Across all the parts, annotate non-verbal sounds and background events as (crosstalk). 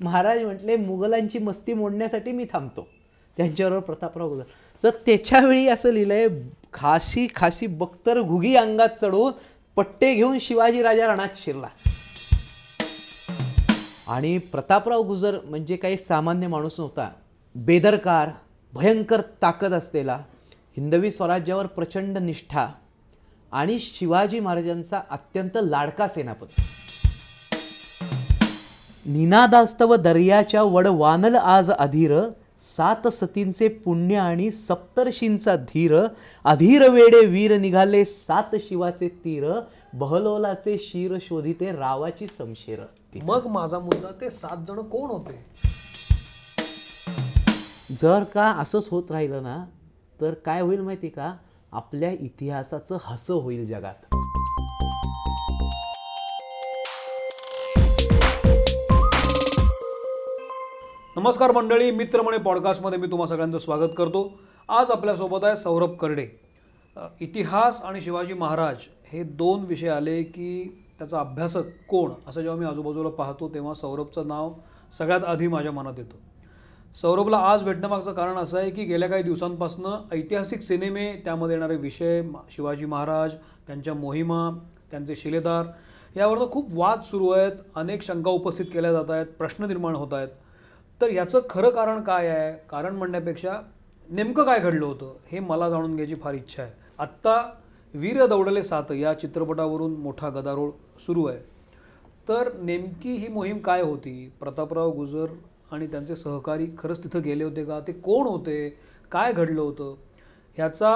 महाराज म्हटले मुघलांची मस्ती मोडण्यासाठी मी थांबतो. त्यांच्याबरोबर प्रतापराव गुजर तर त्याच्यावेळी असं लिहिलंय खाशी खाशी बख्तर घुगी अंगात चढवून पट्टे घेऊन शिवाजी राजा रणात शिरला. आणि प्रतापराव गुजर म्हणजे काही सामान्य माणूस नव्हता. बेदरकार भयंकर ताकद असलेला हिंदवी स्वराज्यावर प्रचंड निष्ठा आणि शिवाजी महाराजांचा अत्यंत लाडका सेनापती. निनादास्तव दर्याच्या वड वानल आज अधीर सात सतींचे पुण्य आणि सप्तर्षींचा धीर अधीर वेडे वीर निघाले सात शिवाचे तीर बहलोलाचे शिर शोधिते रावाची समशेर. मग माझा मुलगा ते सात जण कोण होते? जर का असंच होत राहिलं ना तर काय होईल माहिती का? आपल्या इतिहासाचं हसं होईल जगात. नमस्कार मंडळी मित्रमणे पॉडकास्टमध्ये मी तुम्हा सगळ्यांचं स्वागत करतो. आज आपल्यासोबत आहे सौरभ कर्डे. इतिहास आणि शिवाजी महाराज हे दोन विषय आले की त्याचा अभ्यासक कोण? असं जेव्हा मी आजूबाजूला पाहतो तेव्हा सौरभचं नाव सगळ्यात आधी माझ्या मनात येतं. सौरभला आज भेटण्यामागचं कारण असं आहे की गेल्या काही दिवसांपासून ऐतिहासिक सिनेमे त्यामध्ये येणारे विषय शिवाजी महाराज त्यांच्या मोहिमा त्यांचे शिलेदार यावर खूप वाद सुरू आहेत. अनेक शंका उपस्थित केल्या जात आहेत प्रश्न निर्माण होत आहेत. तर याचं खरं कारण काय आहे? कारण म्हणण्यापेक्षा नेमकं काय घडलं होतं हे मला जाणून घ्यायची फार इच्छा आहे. आत्ता वीर दौडले सात या चित्रपटावरून मोठा गदारोळ सुरू आहे. तर नेमकी ही मोहीम काय होती? प्रतापराव गुजर आणि त्यांचे सहकारी खरंच तिथं गेले होते का? ते कोण होते? काय घडलं होतं? ह्याचा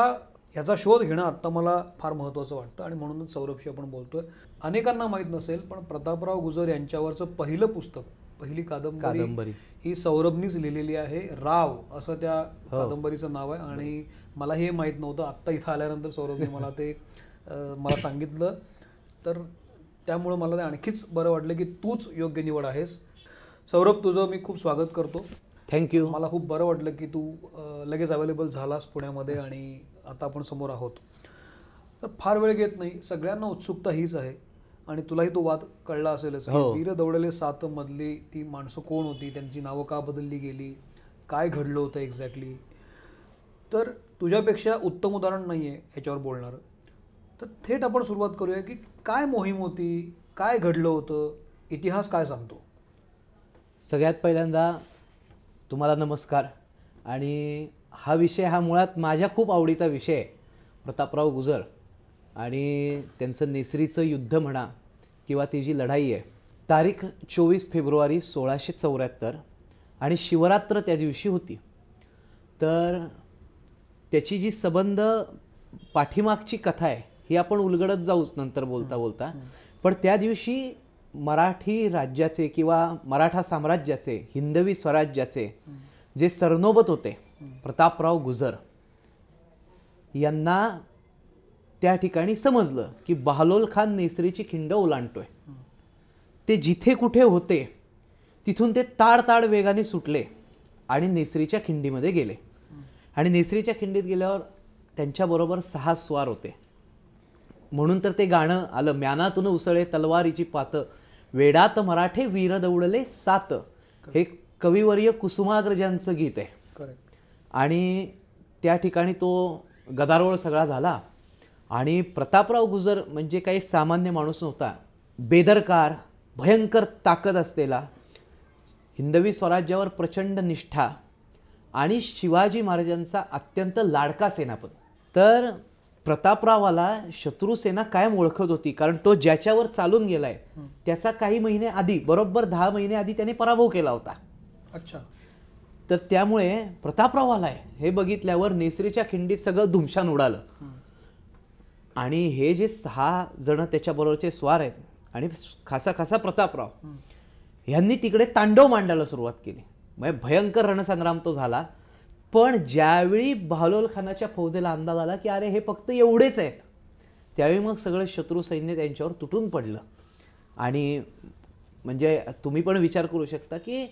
ह्याचा शोध घेणं आत्ता मला फार महत्त्वाचं वाटतं आणि म्हणूनच सौरभशी आपण बोलतोय. अनेकांना माहीत नसेल पण प्रतापराव गुजर यांच्यावरचं पहिलं पुस्तक पहिली कादंबरी. कादंबरी. ही सौरभनीच लिहिलेली आहे. राव असं त्या कादंबरीचं नाव आहे. आणि मला हे माहीत नव्हतं. आत्ता इथं आल्यानंतर सौरभने (laughs) मला ते मला सांगितलं. तर त्यामुळं मला ते आणखीच बरं वाटलं की तूच योग्य निवड आहेस. सौरभ तुझं मी खूप स्वागत करतो. थँक्यू मला खूप बरं वाटलं की तू लगेच अवेलेबल झालास पुण्यामध्ये आणि आता आपण समोर आहोत. तर फार वेळ घेत नाही. सगळ्यांना उत्सुकता हीच आहे. आणि तुलाही तो वाद कळला असेलच. हो. वीर दौडले सात मधली ती माणसं कोण होती? त्यांची नावं का बदलली गेली? काय घडलं होतं एक्झॅक्टली तर तुझ्यापेक्षा उत्तम उदाहरण नाही आहे ह्याच्यावर बोलणारं. तर थेट आपण सुरुवात करूया की काय मोहीम होती? काय घडलं होतं? इतिहास काय सांगतो? सगळ्यात पहिल्यांदा तुम्हाला नमस्कार. आणि हा विषय हा मुळात माझ्या खूप आवडीचा विषय आहे. प्रतापराव गुजर. आणि त्यांचं नेसरीचं युद्ध म्हणा किंवा ती जी लढाई आहे तारीख चोवीस फेब्रुवारी सोळाशे चौऱ्याहत्तर आणि शिवरात्र त्या दिवशी होती. तर त्याची जी संबंध पाठीमागची कथा आहे ही आपण उलगडत जाऊच नंतर बोलता बोलता. पण त्या दिवशी मराठी राज्याचे किंवा मराठा साम्राज्याचे हिंदवी स्वराज्याचे जे सरनोबत होते प्रतापराव गुजर यांना त्या ठिकाणी समजलं की बहालोल खान नेसरीची खिंड ओलांडतोय. ते जिथे कुठे होते तिथून ते ताड ताड वेगाने सुटले आणि नेसरीच्या खिंडीमध्ये गेले. आणि नेसरीच्या खिंडीत गेल्यावर त्यांच्याबरोबर सहा स्वार होते. म्हणून तर ते गाणं आलं म्यानातून उसळे तलवारीची पात वेडात मराठे वीर दौडले सात. हे कविवर्य कुसुमाग्रजांचं गीत आहे. आणि त्या ठिकाणी तो गदारोळ सगळा झाला. आणि प्रतापराव गुजर म्हणजे काही सामान्य माणूस नव्हता. बेदरकार भयंकर ताकद असलेला हिंदवी स्वराज्यावर प्रचंड निष्ठा आणि शिवाजी महाराजांचा अत्यंत लाडका सेनापती. तर प्रतापरावाला शत्रुसेना कायम ओळखत होती कारण तो ज्याच्यावर चालून गेलाय त्याचा काही महिने आधी बरोबर दहा महिने आधी त्याने पराभव केला होता. अच्छा. तर त्यामुळे प्रतापराव आलाय हे बघितल्यावर नेसरीच्या खिंडीत सगळं धुमशान उडालं. आणि हे जे सहा जण त्याच्याबरोबरचे स्वार आहेत आणि खासा खासा प्रतापराव ह्यांनी तिकडे तांडव मांडायला सुरुवात केली. म्हणजे भयंकर रणसंग्राम तो झाला. पण ज्यावेळी बहालोल खानाच्या फौजेला अंदाज आला की अरे हे फक्त एवढेच आहेत त्यावेळी मग सगळं शत्रू सैन्य त्यांच्यावर तुटून पडलं. आणि म्हणजे तुम्ही पण विचार करू शकता की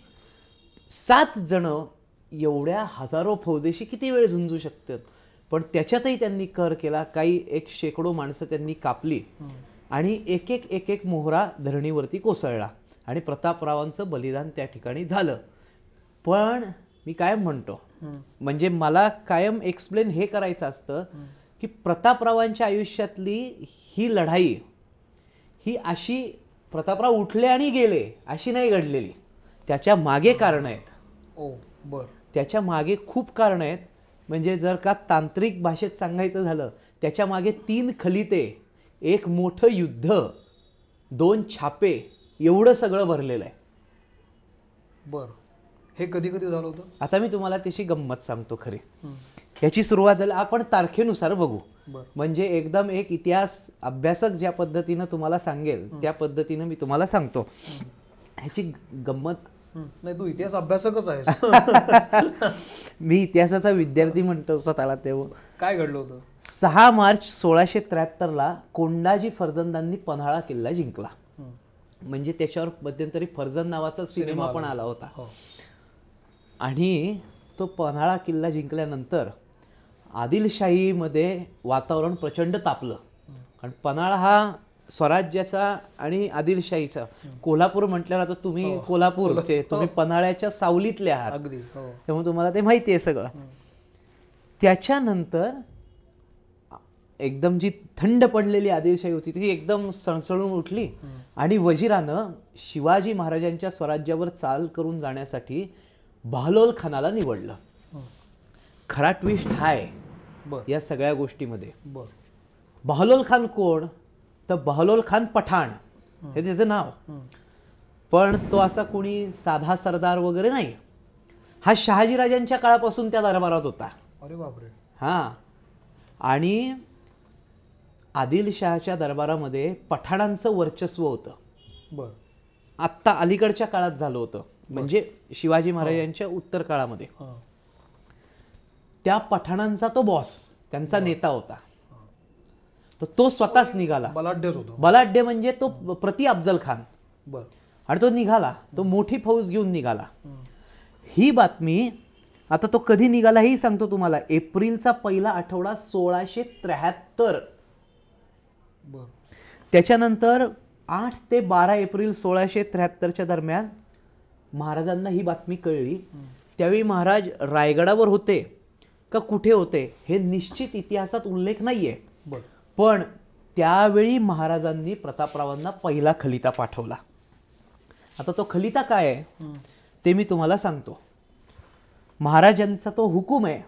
सात जण एवढ्या हजारो फौजेशी किती वेळ झुंजू शकतात? पण त्याच्यातही त्यांनी कर केला. काही एक शेकडो माणसं त्यांनी कापली. आणि एक एक एक एक मोहरा धरणीवरती कोसळला. आणि प्रतापरावांचं बलिदान त्या ठिकाणी झालं. पण मी कायम म्हणतो म्हणजे मला कायम एक्सप्लेन हे करायचं असतं की प्रतापरावांच्या आयुष्यातली ही लढाई ही अशी प्रतापराव उठले आणि गेले अशी नाही घडलेली. त्याच्यामागे कारण आहेत. ओ बर. त्याच्यामागे खूप कारण आहेत. म्हणजे जर का तांत्रिक भाषेत सांगायचं झालं त्याच्यामागे तीन खलिते एक मोठं युद्ध दोन छापे एवढं सगळं भरलेलं आहे. बर. हे कधी कधी झालं होतं? आता मी तुम्हाला त्याची गंमत सांगतो खरी. याची सुरुवात झाली आपण तारखेनुसार बघू. म्हणजे एकदम एक इतिहास अभ्यासक ज्या पद्धतीनं तुम्हाला सांगेल त्या पद्धतीनं मी तुम्हाला सांगतो. ह्याची गंमत. नाही तू इतिहास अभ्यासकच आहेस. (laughs) मी इतिहासाचा विद्यार्थी म्हणतो स्वतःला तेव्हा. काय घडलं होतं? सहा मार्च सोळाशे त्र्याहत्तरला कोंडाजी फर्जंदांनी पन्हाळा किल्ला जिंकला. म्हणजे त्याच्यावर मध्यंतरी फर्जंद नावाचा सिनेमा पण आला. होता. हो. आणि तो पन्हाळा किल्ला जिंकल्यानंतर आदिलशाहीमध्ये वातावरण प्रचंड तापलं. कारण पन्हाळा हा स्वराज्याचा आणि आदिलशाहीचा. कोल्हापूर म्हटल्यावर आता तुम्ही कोल्हापूरचे तुम्ही पन्हाळ्याच्या सावलीतले आहात. अगदी हो. त्यामुळे तुम्हाला ते माहिती आहे सगळं. त्याच्यानंतर एकदम जी थंड पडलेली आदिलशाही होती ती एकदम सणसळून उठली आणि वजिरानं शिवाजी महाराजांच्या स्वराज्यावर चाल करून जाण्यासाठी बहलोल खानाला निवडलं. हं. खरा ट्विस्ट हा बर. या सगळ्या गोष्टीमध्ये. बहलोल खान कोण? तर बहलोल खान पठाण हे. त्याचं नाव. पण तो असा कोणी साधा सरदार वगैरे नाही. हा शहाजीराजांच्या काळापासून त्या दरबारात होता. अरे बापरे. हां. आणि आदिलशहाच्या दरबारामध्ये पठाणांचं वर्चस्व होतं. बर. आत्ता अलीकडच्या काळात झालं होतं. म्हणजे शिवाजी महाराजांच्या उत्तर काळामध्ये. त्या पठाणांचा तो बॉस त्यांचा नेता होता. तर तो स्वतःच निघाला. बलाढ्यच होतं. बलाढ्य म्हणजे तो प्रति अफजल खान. बर. आणि तो निघाला. तो मोठी फौज घेऊन निघाला. हं. ही बातमी आता तो कधी निघाला हेही सांगतो तुम्हाला. एप्रिलचा पहिला आठवडा सोळाशे त्र्याहत्तर. त्याच्यानंतर आठ ते बारा एप्रिल सोळाशे त्र्याहत्तरच्या दरम्यान महाराजांना ही बातमी कळली. त्यावेळी महाराज रायगडावर होते का कुठे होते हे निश्चित इतिहासात उल्लेख नाहीये. बर. पण त्यावेळी महाराजांनी प्रतापरावांना पहिला खलिता पाठवला. आता तो खलिता काय आहे. ते मी तुम्हाला सांगतो. महाराजांचा तो हुकूम आहे.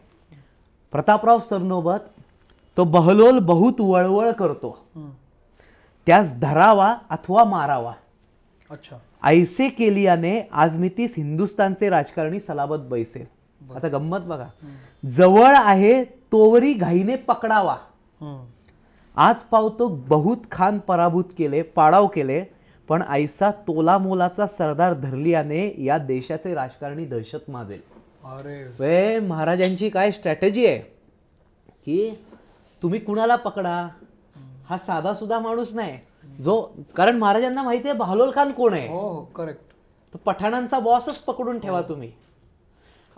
प्रतापराव सरनोबत तो बहलोल बहुत वळवळ करतो. त्यास धरावा अथवा मारावा. अच्छा. ऐसे केलियाने आज मी तीस हिंदुस्थानचे राजकारणी सलाबत बैसेल. आता गंमत बघा. जवळ आहे तोवरी घाईने पकडावा. आज पावतो बहुत खान पराभूत केले पाडाव केले पण ऐसा तोला मोलाचा सरदार धरलियाने या देशाचे राजकारणी दहशत माजेल. अरे. वे महाराजांची काय स्ट्रॅटेजी आहे? की तुम्ही कुणाला पकडा? हा साधा सुद्धा माणूस नाही. जो कारण महाराजांना माहिती आहे बहलोल खान कोण आहे? हो हो करेक्ट तर पठाणांचा बॉसच पकडून ठेवा तुम्ही.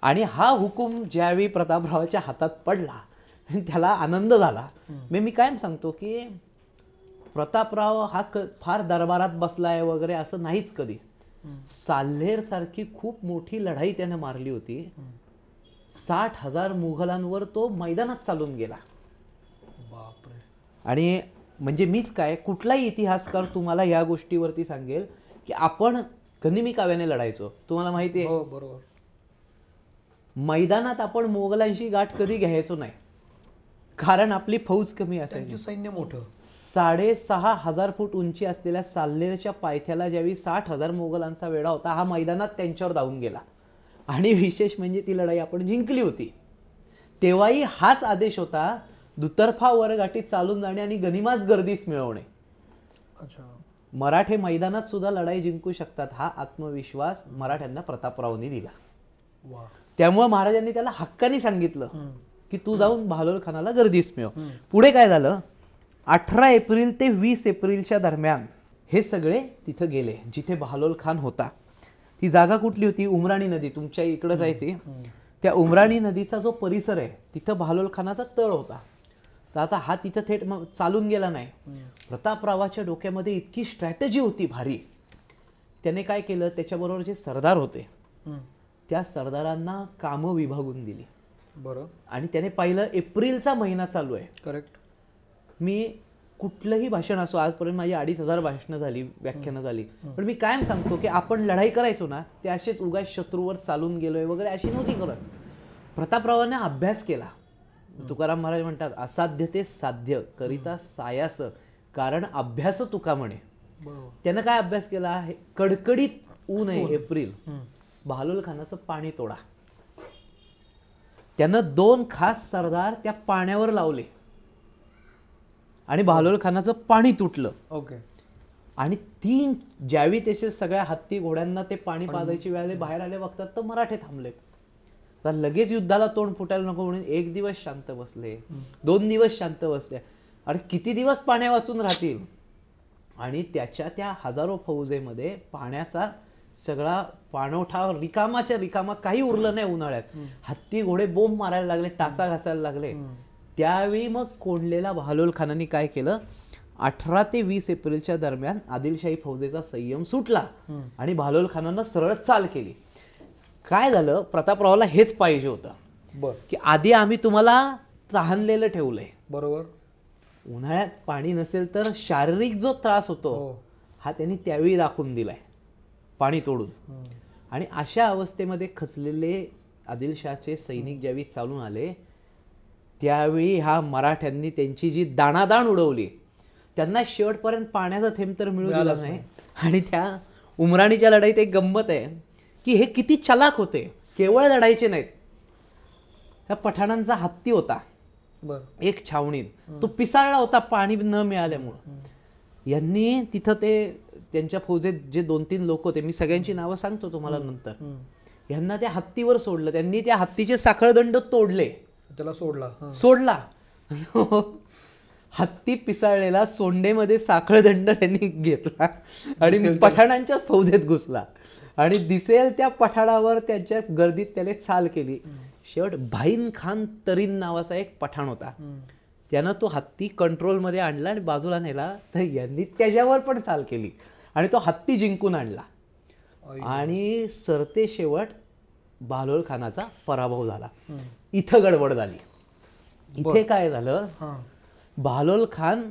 आणि हा हुकूम ज्यावेळी प्रतापरावाच्या हातात पडला (laughs) त्याला आनंद झाला. मी मी कायम सांगतो की प्रतापराव हा क फार दरबारात बसलाय वगैरे असं नाहीच कधी. साल्हेर सारखी खूप मोठी लढाई त्याने मारली होती. साठ हजार मुघलांवर तो मैदानात चालून गेला. बापरे. आणि म्हणजे मीच काय कुठलाही इतिहासकार तुम्हाला या गोष्टीवरती सांगेल की आपण गनिमी काव्याने लढायचो. तुम्हाला माहिती आहे? हो बरोबर. मैदानात आपण मोगलांशी गाठ कधी घ्यायचो नाही. कारण आपली फौज कमी असायची. सैन्य मोठं. साडेसहा हजार फूट उंची असलेल्या साल्हेरच्या पायथ्याला ज्यावेळी साठ हजार मोगलांचा वेढा होता हा मैदानात त्यांच्यावर धावून गेला. आणि विशेष म्हणजे ती लढाई आपण जिंकली होती. तेव्हाही हाच आदेश होता दुतर्फा वरगाठी चालून जाणे आणि गनिमाच गर्दीस मिळवणे. अच्छा. मराठे मैदानात सुद्धा लढाई जिंकू शकतात हा आत्मविश्वास मराठ्यांना प्रतापरावांनी दिला. त्यामुळे महाराजांनी त्याला हक्कानी सांगितलं. की तू जाऊन बहालोल खानाला गर्दीस मिळव. पुढे काय झालं? अठरा एप्रिल ते वीस एप्रिलच्या दरम्यान हे सगळे तिथं गेले जिथे बहालोल खान होता. ती जागा कुठली होती? उमराणी नदी. तुमच्या इकडंच आहे ती त्या उमराणी नदीचा जो परिसर आहे तिथं बहालोल खानाचा तळ होता. तर आता हा तिथं थेट मग चालून गेला नाही. प्रतापरावाच्या डोक्यामध्ये इतकी स्ट्रॅटेजी होती भारी. त्याने काय केलं? त्याच्याबरोबर जे सरदार होते. त्या सरदारांना कामं विभागून दिली. बरं. आणि त्याने पाहिलं एप्रिलचा महिना चालू आहे. करेक्ट मी कुठलंही भाषण असो आजपर्यंत माझी अडीच हजार भाषणं झाली व्याख्यानं झाली. पण मी कायम सांगतो की आपण लढाई करायचो ना ते असेच उगाच शत्रूवर चालून गेलोय वगैरे अशी नव्हती करत. प्रतापरावाने अभ्यास केला. तुकाराम महाराज म्हणतात असाध्य ते साध्य करिता सायास कारण अभ्यास तुका म्हणे. बरोबर. त्यानं काय अभ्यास केला? कडकडीत ऊन आहे एप्रिल. बहालोल खानाचं पाणी तोडा. त्यानं दोन खास सरदार त्या पाण्यावर लावले. आणि बहालोल खानाचं पाणी तुटलं. ओके. आणि तीन ज्यावेळी त्याचे सगळ्या हत्ती घोड्यांना ते पाणी पाजायची वेळेला बाहेर आले बघतात तर मराठे थांबलेत. तर लगेच युद्धाला तोंड फुटायला नको म्हणून एक दिवस शांत बसले. दोन दिवस शांत बसले. अरे किती दिवस पाण्या वाचून राहतील? आणि त्याच्या त्या हजारो फौजेमध्ये पाण्याचा सगळा पाणवठा रिकामाच्या रिकामा काही उरलं नाही उन्हाळ्यात. हत्ती घोडे बोंब मारायला लागले टाचा घासायला लागले. त्यावेळी मग कोंडलेला बहालोल खानाने काय केलं? अठरा ते वीस एप्रिलच्या दरम्यान आदिलशाही फौजेचा संयम सुटला आणि बहालोल खानानं सरळ चाल केली. काय झालं? प्रतापरावला हेच पाहिजे होतं. बर. की आधी आम्ही तुम्हाला तहानलेलं ठेवलंय. बरोबर. उन्हाळ्यात पाणी नसेल तर शारीरिक जो त्रास होतो हो. हा त्यांनी त्यावेळी दाखवून दिलाय. पाणी तोडून. आणि अशा अवस्थेमध्ये खचलेले आदिलशाहचे सैनिक ज्यावेळी चालून आले त्यावेळी ह्या मराठ्यांनी त्यांची जी दाणादाण उडवली त्यांना शेवटपर्यंत पाण्याचा थेंब तर मिळू दिला नाही. आणि त्या उमराणीच्या लढाईत एक गंमत आहे की हे किती चलाक होते केवळ लढायचे नाहीत. ह्या पठाणांचा हत्ती होता. एक छावणीत. तो पिसाळला होता पाणी न मिळाल्यामुळं. यांनी तिथं ते त्यांच्या फौजेत जे दोन तीन लोक होते मी सगळ्यांची नावं सांगतो तुम्हाला नंतर. यांना त्या हत्तीवर सोडलं त्यांनी त्या हत्तीचे साखळदंड तोडले. त्याला सोडला. सोडला. हत्ती पिसाळलेला सोंडेमध्ये साखळदंड त्यांनी घेतला आणि पठाणांच्याच फौजेत घुसला. आणि दिसेल त्या पठाणावर त्यांच्या गर्दीत त्याने चाल केली. शेवट भाईन खान तरीन नावाचा एक पठाण होता. त्यानं तो हत्ती कंट्रोलमध्ये आणला आणि बाजूला नेला. तर यांनी त्याच्यावर पण चाल केली. आणि तो हत्ती जिंकून आणला. आणि सरते शेवट बालोल खानाचा पराभव झाला. इथं गडबड झाली. इथे काय झालं? हा. बहालोल खान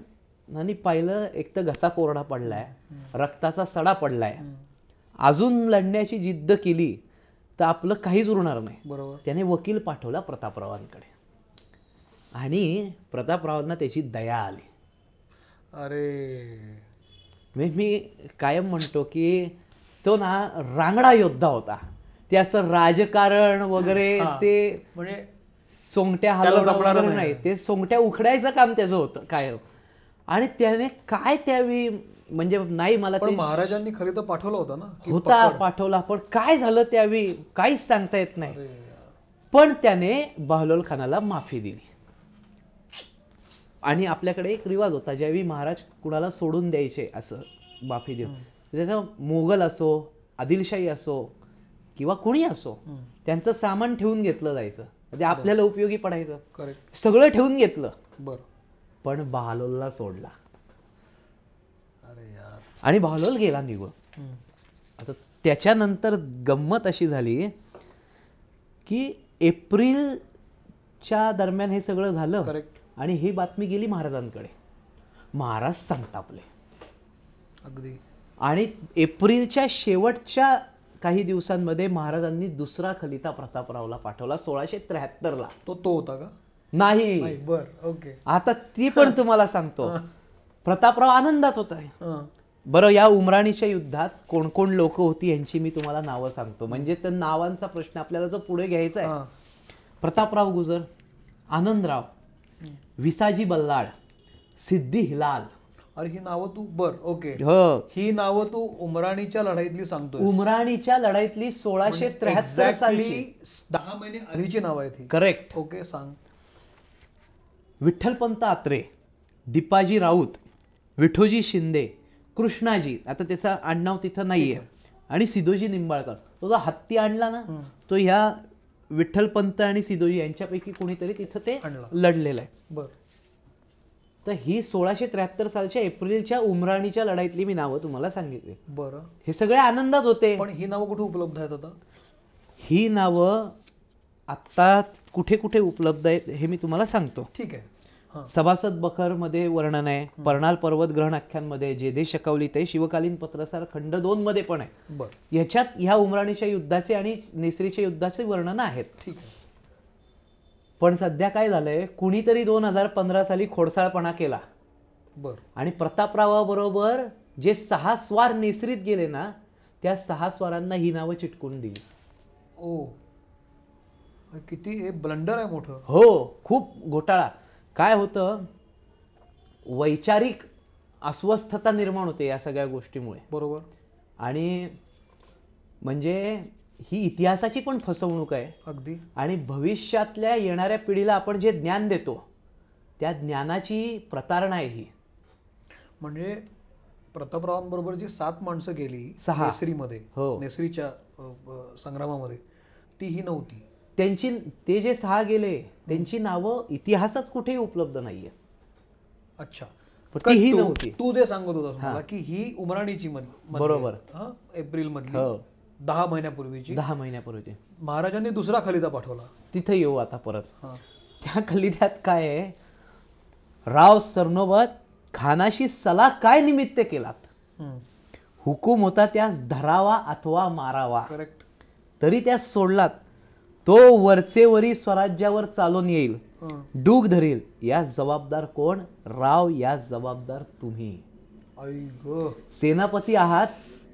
यांनी पाहिलं एक तर घसा कोरडा पडलाय रक्ताचा सडा पडलाय. अजून लढण्याची जिद्द केली तर आपलं काहीच उरणार नाही. बरोबर. त्याने वकील पाठवला प्रतापरावांकडे. आणि प्रतापरावांना त्याची दया आली. अरे. म्हणजे मी कायम म्हणतो की तो ना रांगडा योद्धा होता. ते असं राजकारण वगैरे हा. ते म्हणजे सोंगट्या त्याला हलवणं जमणारं वगैरे नाही. ते सोंगट्या उखडायचं काम त्याचं होतं काय आणि त्याने काय त्यावेळी म्हणजे नाही मला पण ते महाराजांनी खरी तर पाठवलं होतं ना होता पाठवला पण काय झालं त्यावेळी काहीच सांगता येत नाही. पण त्याने बहलोल खानाला माफी दिली. आणि आपल्याकडे एक रिवाज होता ज्यावेळी महाराज कुणाला सोडून द्यायचे असं माफी देऊन. त्याचा मोगल असो आदिलशाही असो किंवा कुणी असो त्यांचं सामान ठेवून घेतलं जायचं. म्हणजे आपल्याला उपयोगी पडायचं. करेक्ट सगळं ठेवून घेतलं. बर. पण बहालोलला सोडला. अरे यार. आणि बहालोल गेला निघून. आता त्याच्यानंतर गंमत अशी झाली की एप्रिलच्या दरम्यान हे सगळं झालं. करेक्ट आणि ही बातमी गेली महाराजांकडे. महाराज संतापले. अगदी. आणि एप्रिलच्या शेवटच्या काही दिवसांमध्ये महाराजांनी दुसरा खलिता प्रतापरावला पाठवला सोळाशे त्र्याहत्तरला. तो तो होता का? नाही. बर ओके. आता ती पण तुम्हाला सांगतो. प्रतापराव आनंदात होता. हा. बरं या उमराणीच्या युद्धात कोण कोण लोक होती यांची मी तुम्हाला नावं सांगतो. म्हणजे त्या नावांचा प्रश्न आपल्याला जो पुढे घ्यायचा आहे. प्रतापराव गुजर आनंदराव विसाजी बल्लाळ सिद्धी हिलाल. अरे ही नावं तू बर ओके. हो. ही नावं तू उमराणीच्या लढाईतली सांगतोय उमराणीच्या लढाईतली सोळाशे त्र्याहत्तर सालची Exactly दहा महिने आधीची नावं आहेत ही. करेक्ट ओके सांग. विठ्ठलपंत आत्रे दीपाजी राऊत विठोजी शिंदे कृष्णाजी आता त्याचा आडनाव तिथं नाहीये. आणि सिदोजी निंबाळकर. तो जो हत्ती आणला ना तो ह्या विठ्ठलपंत आणि सिदोजी यांच्यापैकी कोणीतरी तिथं ते. लढलेलं आहे. बर. तर ही सोळाशे त्र्याहत्तर सालच्या एप्रिलच्या उमराणीच्या लढाईतली मी नावं तुम्हाला सांगितली. बरं. हे सगळे आनंदात होते. पण ही नावं कुठे उपलब्ध आहेत आता? ही नावं आत्ता कुठे कुठे उपलब्ध आहेत हे मी तुम्हाला सांगतो. ठीक आहे. सभासद बखरमध्ये वर्णन आहे. पर्णाल पर्वत ग्रहण आख्यांमध्ये जे दे शकवलीत आहे शिवकालीन पत्रसार खंड दोन मध्ये पण आहे. बरं. याच्यात ह्या उमराणीच्या युद्धाचे आणि नेसरीच्या युद्धाचे वर्णन आहेत. पण सध्या काय झालंय? कुणीतरी दोन हजार पंधरा साली खोडसाळपणा केला. बरं. आणि प्रतापरावाबरोबर जे सहा स्वार नेसरीत गेले ना त्या सहा स्वारांना ही नावं चिटकून दिली. ओ. किती हे ब्लंडर आहे मोठं. हो खूप घोटाळा. काय होतं? वैचारिक अस्वस्थता निर्माण होते या सगळ्या गोष्टीमुळे. बरोबर. आणि म्हणजे ही इतिहासाची पण फसवणूक आहे. अगदी. आणि भविष्यातल्या येणाऱ्या पिढीला आपण जे ज्ञान देतो त्या ज्ञानाची प्रतारणा आहे ही. म्हणजे प्रतापरावांबरोबर जी सात माणसं गेली सहा. नेसरीमध्ये हो. नेसरीच्या संग्रामामध्ये ती ही नव्हती. त्यांची ते जे सहा गेले त्यांची नावं इतिहासात कुठेही उपलब्ध नाहीये. अच्छा. ही नव्हती. तू जे सांगत होतास मला की ही उमराणीची बरोबर. एप्रिल मधली हो. दहा महिन्यापूर्वीची. दहा महिन्यापूर्वी महाराजांनी दुसरा खलिता पाठवला. तिथं येऊ आता परत. त्या खलिद्यात काय आहे? राव सरनोबत खानाशी सलाह काय निमित्त केलात? हुकूम होता त्यास धरावा अथवा मारावा. करेक्ट. तरी त्यास सोडलात. तो वरचेवरी स्वराज्यावर चालून येईल. डूग धरील. या जबाबदार कोण? राव या जबाबदार तुम्ही. सेनापती आहात.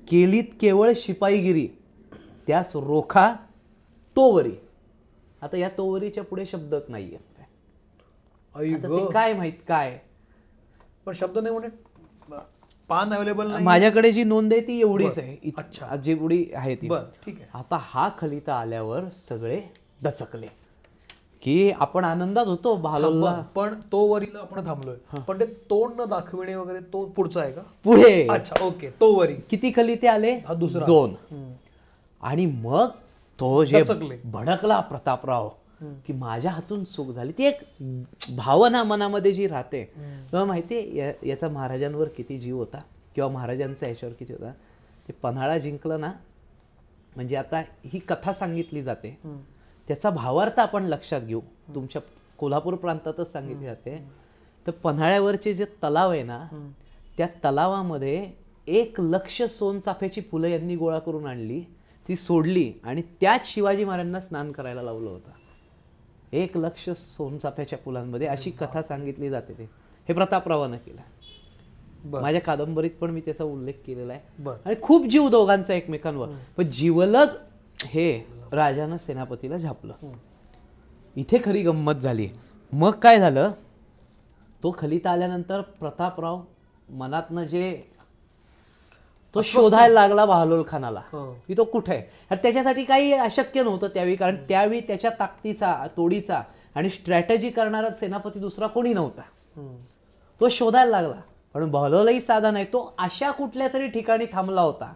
केलीत केवळ शिपाईगिरी. त्यास रोखा तोवरी. आता या तोवरीच्या पुढे शब्दच नाहीये. काय माहीत काय? पण शब्द नाही म्हणजे पान अवेलेबल नाही माझ्याकडे जी नोंद आहे ती एवढीच आहे. अच्छा. जेवढी आहे ती. बर ठीक आहे. आता हा खलिता आल्यावर सगळे दचकले. की आपण आनंदात होतो भालोलला. पण- तो वरील आपण थांबलोय. पण ते तोंड न दाखविणे वगैरे तो पुढचा आहे का? पुढे. अच्छा ओके. तो वरी. किती खलिते आले? दुसरा. दोन. आणि मग तो जे. भडकला प्रतापराव. की माझ्या हातून चूक झाली. ती एक भावना मनामध्ये जी राहते. तेव्हा माहितीये या- याचा महाराजांवर किती जीव होता? किंवा महाराजांचा याच्यावर किती होता? ते पन्हाळा जिंकलं ना म्हणजे आता ही कथा सांगितली जाते. त्याचा भावार्थ आपण लक्षात घेऊ. तुमच्या कोल्हापूर प्रांतातच सांगितली जाते. तर पन्हाळ्यावरचे जे तलाव आहे ना त्या तलावामध्ये एक लक्ष सोनचाफ्याची फुलं यांनी गोळा करून आणली. ती सोडली आणि त्याच शिवाजी महाराजांना स्नान करायला लावलं होतं. एक लक्ष सोनचाफ्याच्या फुलांमध्ये अशी कथा सांगितली जाते ते. हे प्रतापरावानं केलं. माझ्या कादंबरीत पण मी त्याचा उल्लेख केलेला आहे. आणि खूप जीव दोघांचा एकमेकांवर. पण जीवलग हे राजानं सेनापतीला झापलं. इथे खरी गंमत झाली. मग काय झालं? तो खलिता आल्यानंतर प्रतापराव मनातनं जे तो शोधायला लागला बहालोल खानाला हो. की तो कुठे? आहे त्याच्यासाठी काही अशक्य नव्हतं त्यावेळी कारण त्यावेळी त्याच्या ताकदीचा तोडीचा आणि स्ट्रॅटजी करणारा सेनापती दुसरा कोणी नव्हता. तो शोधायला लागला. पण बहलोलही साधा नाही तो अशा कुठल्या तरी ठिकाणी थांबला होता.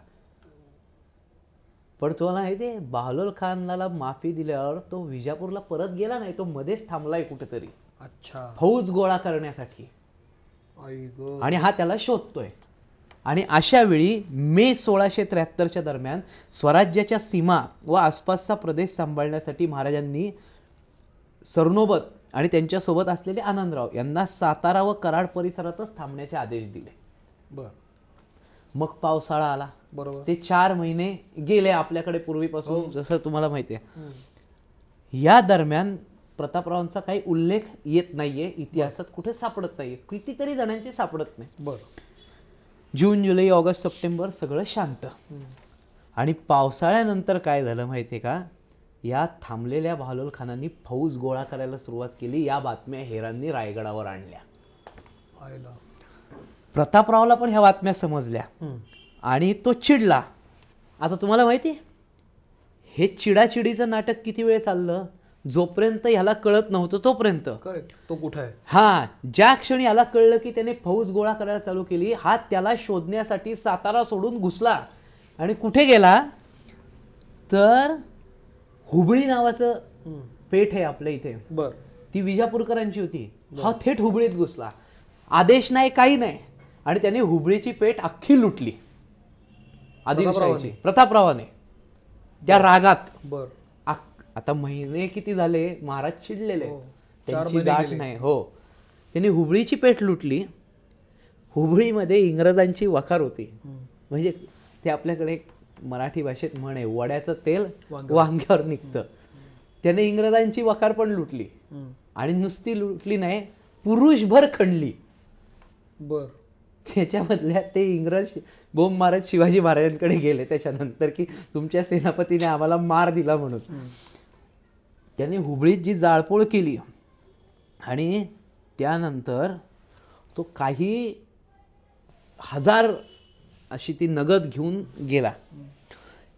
पण तुला माहिती आहे बहालोल खानाला माफी दिल्यावर तो विजापूरला परत गेला नाही तो मध्येच थांबलाय कुठेतरी. अच्छा. फौज गोळा करण्यासाठी. आणि हा त्याला शोधतोय. आणि अशा वेळी मे सोळाशे त्र्याहत्तरच्या दरम्यान स्वराज्याच्या सीमा व आसपासचा प्रदेश सांभाळण्यासाठी महाराजांनी सरनोबत आणि त्यांच्यासोबत असलेले आनंदराव यांना सातारा व कराड परिसरातच थांबण्याचे आदेश दिले. बर. मग पावसाळा आला. बरोबर. ते चार महिने गेले आपल्याकडे पूर्वीपासून जसं तुम्हाला माहिती आहे. या दरम्यान प्रतापरावांचा काही उल्लेख येत नाहीये इतिहासात कुठे सापडत नाहीये कितीतरी जणांचे सापडत नाही. बर. जून जुलै ऑगस्ट सप्टेंबर सगळं शांत. आणि पावसाळ्यानंतर काय झालं माहिती आहे का? या थांबलेल्या बहालोल खानांनी फौज गोळा करायला सुरुवात केली या बातम्या हेरांनी रायगडावर आणल्या. प्रतापरावला पण ह्या बातम्या समजल्या. आणि तो चिडला. आता तुम्हाला माहिती? आहे हे चिडाचिडीचं नाटक किती वेळ चाललं? जोपर्यंत ह्याला कळत नव्हतं तोपर्यंत. करेक्ट तो कुठं आहे? हा ज्या क्षणी याला कळलं की त्याने फौज गोळा करायला चालू केली हा त्याला शोधण्यासाठी सातारा सोडून घुसला. आणि कुठे गेला? तर हुबळी नावाचं. पेठ आहे आपल्या इथे. बर. ती विजापूरकरांची होती. हा थेट हुबळीत घुसला. आदेश नाही काही नाही. आणि त्याने हुबळीची पेठ अख्खी लुटली. आदिलशाहीची. प्रतापरावाने. त्या रागात. बर. आता महिने किती झाले? महाराज चिडलेले हो. त्यांची गाठ. नाही. हो. त्यांनी हुबळीची पेठ लुटली. हुबळीमध्ये इंग्रजांची वखार होती. म्हणजे ते आपल्याकडे मराठी भाषेत म्हण आहे वड्याचं तेल वांग्यावर. निघतं. त्याने इंग्रजांची वखार पण लुटली. आणि नुसती लुटली नाही पुरुषभर खणली. बर. त्याच्यामधल्या ते इंग्रज बोंब मारत शिवाजी महाराजांकडे गेले. त्याच्यानंतर की तुमच्या सेनापतीने आम्हाला मार दिला म्हणून. त्याने हुबळीत जी जाळपोळ केली आणि त्यानंतर तो काही हजार अशी ती नगद घेऊन गेला.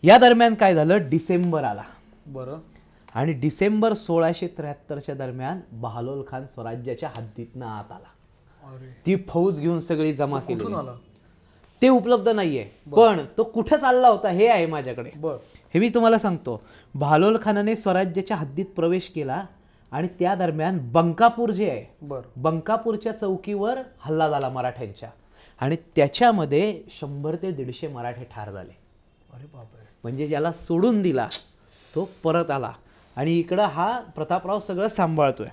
या दरम्यान काय झालं? डिसेंबर आला. बरं. आणि डिसेंबर सोळाशे त्र्याहत्तरच्या दरम्यान बहालोल खान स्वराज्याच्या हद्दीतनं आत आला. अरे. ती फौज घेऊन सगळी जमा केली ते उपलब्ध नाहीये. पण तो कुठं चालला होता हे आहे माझ्याकडे. बर. हे मी तुम्हाला सांगतो. बहालोल खानाने स्वराज्याच्या हद्दीत प्रवेश केला आणि त्या दरम्यान बंकापूर जे आहे बर. बंकापूरच्या चौकीवर हल्ला झाला मराठ्यांच्या. आणि त्याच्यामध्ये शंभर ते दीडशे मराठे ठार झाले. अरे बापरे. म्हणजे ज्याला सोडून दिला तो परत आला. आणि इकडं हा प्रतापराव सगळं सांभाळतोय.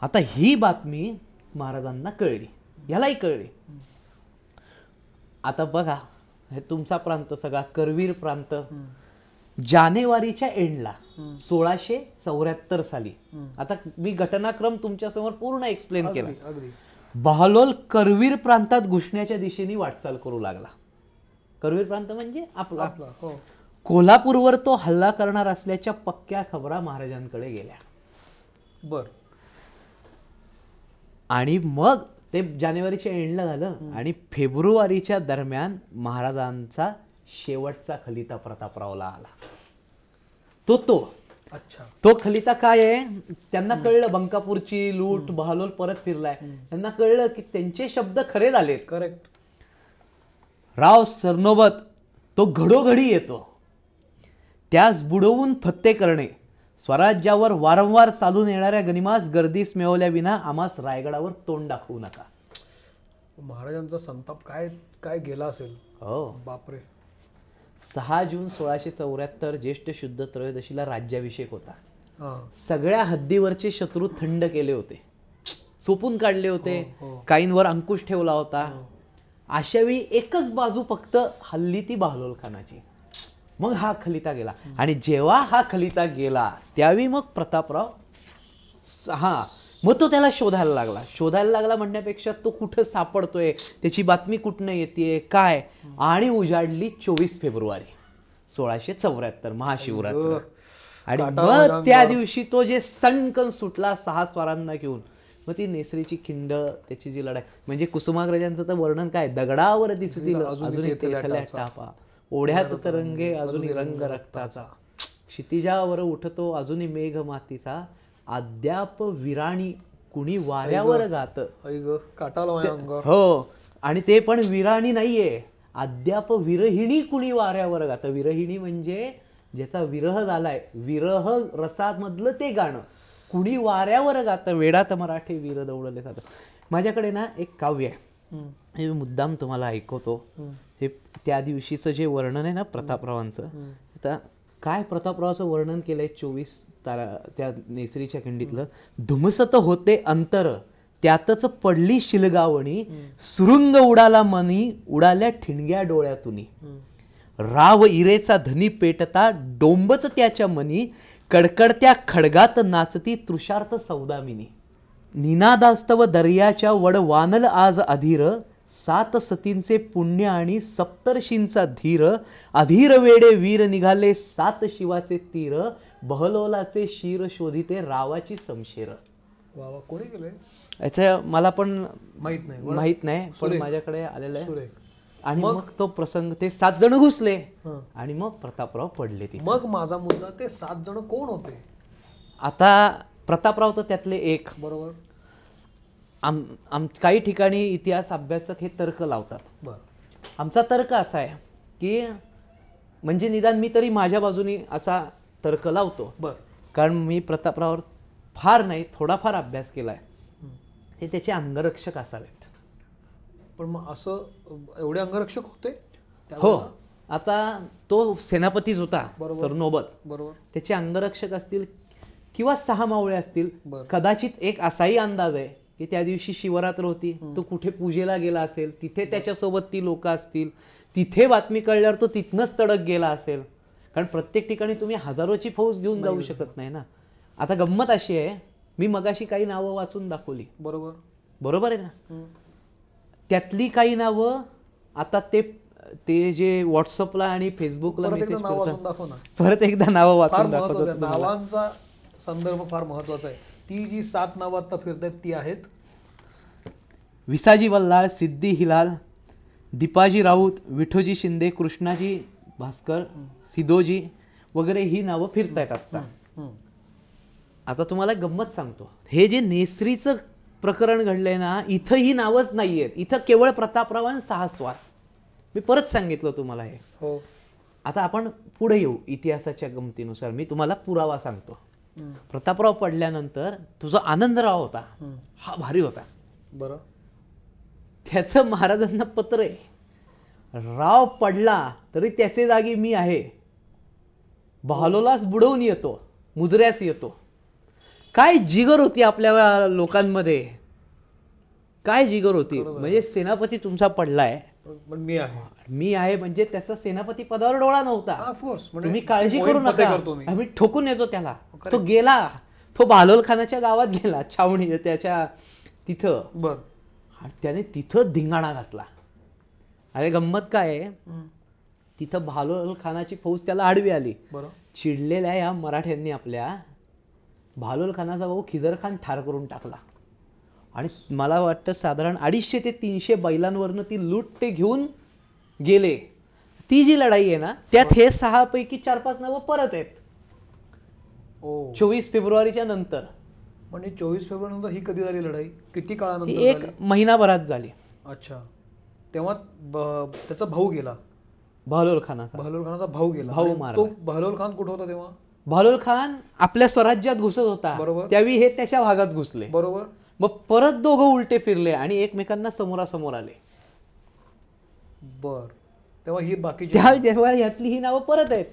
आता ही बातमी महाराजांना कळली. यालाही कळली. आता बघा हे तुमचा प्रांत सगळा करवीर प्रांत. जानेवारीच्या एंडला सोळाशे चौऱ्याहत्तर साली. आता मी घटनाक्रम तुमच्यासमोर पूर्ण एक्सप्लेन केला. बहालोल करवीर प्रांतात घुसण्याच्या दिशेने वाटचाल करू लागला. करवीर प्रांत म्हणजे आपला. आपला हो. कोल्हापूरवर तो हल्ला करणार असल्याच्या पक्क्या खबरा महाराजांकडे गेल्या. बर. आणि मग ते जानेवारीच्या एंडला झालं आणि फेब्रुवारीच्या दरम्यान महाराजांचा शेवटचा खलिता प्रतापरावला आला. तो तो. अच्छा. तो खलिता काय आहे? त्यांना कळलं बंकापूरची लूट बहालोल परत फिरलाय. त्यांना कळलं की त्यांचे शब्द खरे झालेत. करेक्ट राव सरनोबत तो घडोघडी येतो. त्यास बुडवून फत्ते करणे. स्वराज्यावर वारंवार चालून येणाऱ्या गनिमास गर्दीस मिळवल्या विना आम्हास रायगडावर तोंड दाखवू नका. महाराजांचा संताप काय काय गेला असेल? हो. बापरे. सहा जून सोळाशे चौऱ्याहत्तर ज्येष्ठ शुद्ध त्रयोदशीला राज्याभिषेक होता. हा. सगळ्या हद्दीवरचे शत्रू थंड केले होते. चोपून काढले होते. हो. काहींवर अंकुश ठेवला होता. अशा वेळी एकच बाजू फक्त हल्ली ती बहालोल खानाची मग हा खलिता गेला. आणि जेव्हा हा खलिता गेला त्यावेळी मग प्रतापराव हा मग तो त्याला शोधायला लागला. शोधायला लागला म्हणण्यापेक्षा तो कुठं सापडतोय? त्याची बातमी कुठनं येते काय? आणि उजाडली चोवीस फेब्रुवारी सोळाशे चौऱ्याहत्तर महाशिवरात्र. आणि मग त्या दिवशी तो जे सणकन सुटला सहा स्वारांना घेऊन मग ती नेसरीची खिंड त्याची जी लढाई म्हणजे कुसुमाग्रजांचं तर वर्णन काय? दगडावर तेथल्या टापा. ओढ्यात तरंगे अजूनही रंग रक्ताचा. क्षितिजावर उठतो अजूनही मेघ मातीचा अद्याप विराणी कुणी वाऱ्यावर गात. हो आणि ते पण विराणी नाहीये. अद्याप विरहिणी कुणी वाऱ्यावर गातं. विरहिणी म्हणजे ज्याचा विरह झालाय. विरह रसामधलं ते गाणं. कुणी वाऱ्यावर गातं. वेडात मराठी वीर दौडले जातं. माझ्याकडे ना एक काव्य आहे. हे मी मुद्दाम तुम्हाला ऐकवतो. हे त्या दिवशीचं जे वर्णन आहे ना प्रतापरावांचं आता काय प्रतापरावाचं वर्णन केलंय चोवीस तारा त्या नेसरीच्या खिंडीतलं? धुमसत होते अंतर त्यातच पडली शिलगावणी सुरुंग उडाला मनी उडाल्या ठिणग्या डोळ्यातून. राव इरेचा धनी पेटता डोंबच त्याच्या मनी कडकडत्या खडगात नाचती तृषार्थ सौदामिनी. निनादास्तव दर्याच्या वड वानल आज अधीर सात सतींचे पुण्य आणि सप्तर्षींचा धीर. अधीर वेडे वीर निघाले सात शिवाचे तीर. बहलोलाचे शिर शोधिते रावाची समशेर. वा वा कोणी केलंय? याचं मला पण माहीत नाही. माहीत नाही पण माझ्याकडे आलेलं आहे. आणि मग? तो प्रसंग ते सात जण घुसले. आणि मग प्रतापराव पडले ती मग माझा मुद्दा ते सात जण कोण होते? आता प्रतापराव तर त्यातले एक. बरोबर. आम आम काही ठिकाणी इतिहास अभ्यासक हे तर्क लावतात. बर. आमचा तर्क असा आहे की म्हणजे निदान मी तरी माझ्या बाजूनी असा तर्क लावतो. बर. कारण मी प्रतापरावर फार नाही थोडाफार अभ्यास केला आहे ते त्याचे अंगरक्षक असावेत. पण मग असं एवढे अंगरक्षक होते? हो. आता तो सेनापतीच होता सरनोबत बरोबर. त्याचे अंगरक्षक असतील किंवा सहा मावळे असतील बरं. कदाचित एक असाही अंदाज आहे. की त्या दिवशी शिवरात्र होती तो कुठे पूजेला गेला असेल तिथे त्याच्यासोबत ती लोक असतील तिथे बातमी कळल्यावर तो तिथनंच तडक गेला असेल. कारण प्रत्येक ठिकाणी तुम्ही हजारोची फौज घेऊन जाऊ शकत नाही ना. आता गंमत अशी आहे मी मगाशी काही नावं वाचून दाखवली. बरोबर. बरोबर आहे ना. त्यातली काही नावं आता ते ते जे व्हॉट्सअपला आणि फेसबुकला मेसेज परत एकदा नावं वाचून दाखवतो नावांचा संदर्भ फार महत्त्वाचा आहे. ती जी सात नावं आता फिरतायत ती आहेत. विसाजी वल्लाळ सिद्धी हिलाल दीपाजी राऊत विठोजी शिंदे कृष्णाजी भास्कर सिदोजी वगैरे ही नावं फिरतायत आता. हम्म. आता तुम्हाला गंमत सांगतो. हे जे नेसरीचं प्रकरण घडलंय ना इथं ही नावच नाही आहेत इथं केवळ प्रतापराव आणि सहा स्वार मी परत सांगितलं तुम्हाला हे. हो. आता आपण पुढे येऊ इतिहासाच्या गमतीनुसार. मी तुम्हाला पुरावा सांगतो. प्रतापराव पडल्यानंतर तुझा आनंदराव होता. हा भारी होता. बरं. त्याचं महाराजांना पत्र आहे. राव पडला तरी त्याचे जागी मी आहे. बहालोलाच बुडवून येतो मुजऱ्यास येतो. काय जिगर होती आपल्या लोकांमध्ये? काय जिगर होती? म्हणजे सेनापती तुमचा पडलाय. पण मी आहे. मी आहे म्हणजे त्याचा सेनापती पदावर डोळा नव्हता. ऑफकोर्स तुम्ही काळजी करू नका. आम्ही ठोकून येतो त्याला. तो गेला. तो बालोल खानाच्या गावात गेला छावणी त्याच्या तिथं. बर. आणि त्याने तिथं धिंगाणा घातला. अरे गंमत काय. तिथं भालोल खानाची फौज त्याला आडवी आली. चिडलेल्या या मराठ्यांनी आपल्या भालोल खानाचा भाऊ खिजर खान ठार करून टाकला. आणि मला वाटतं साधारण अडीचशे ते तीनशे बैलांवरनं ती लूट ते घेऊन गेले. ती जी लढाई आहे ना त्यात हे सहा पैकी चार पाच नावं परत आहेत. चोवीस फेब्रुवारीच्या नंतर. म्हणजे चोवीस फेब्रुवारी नंतर ही कधी झाली लढाई? किती काळानंतर एक महिनाभरात झाली. अच्छा. तेव्हा त्याचा भाऊ गेला. भालोल खानाचा. बहलोल खानाचा भाऊ गेला. भाऊ. तो बहलोल खान कुठं होता तेव्हा? भालोल खान आपल्या स्वराज्यात घुसत होता. बरोबर. त्यावेळी हे त्याच्या भागात घुसले. बरोबर. मग परत दोघं उलटे फिरले आणि एकमेकांना समोरासमोर आले. बर. तेव्हा ही बाकीची त्या जेव्हा यातली ही नावं परत आहेत.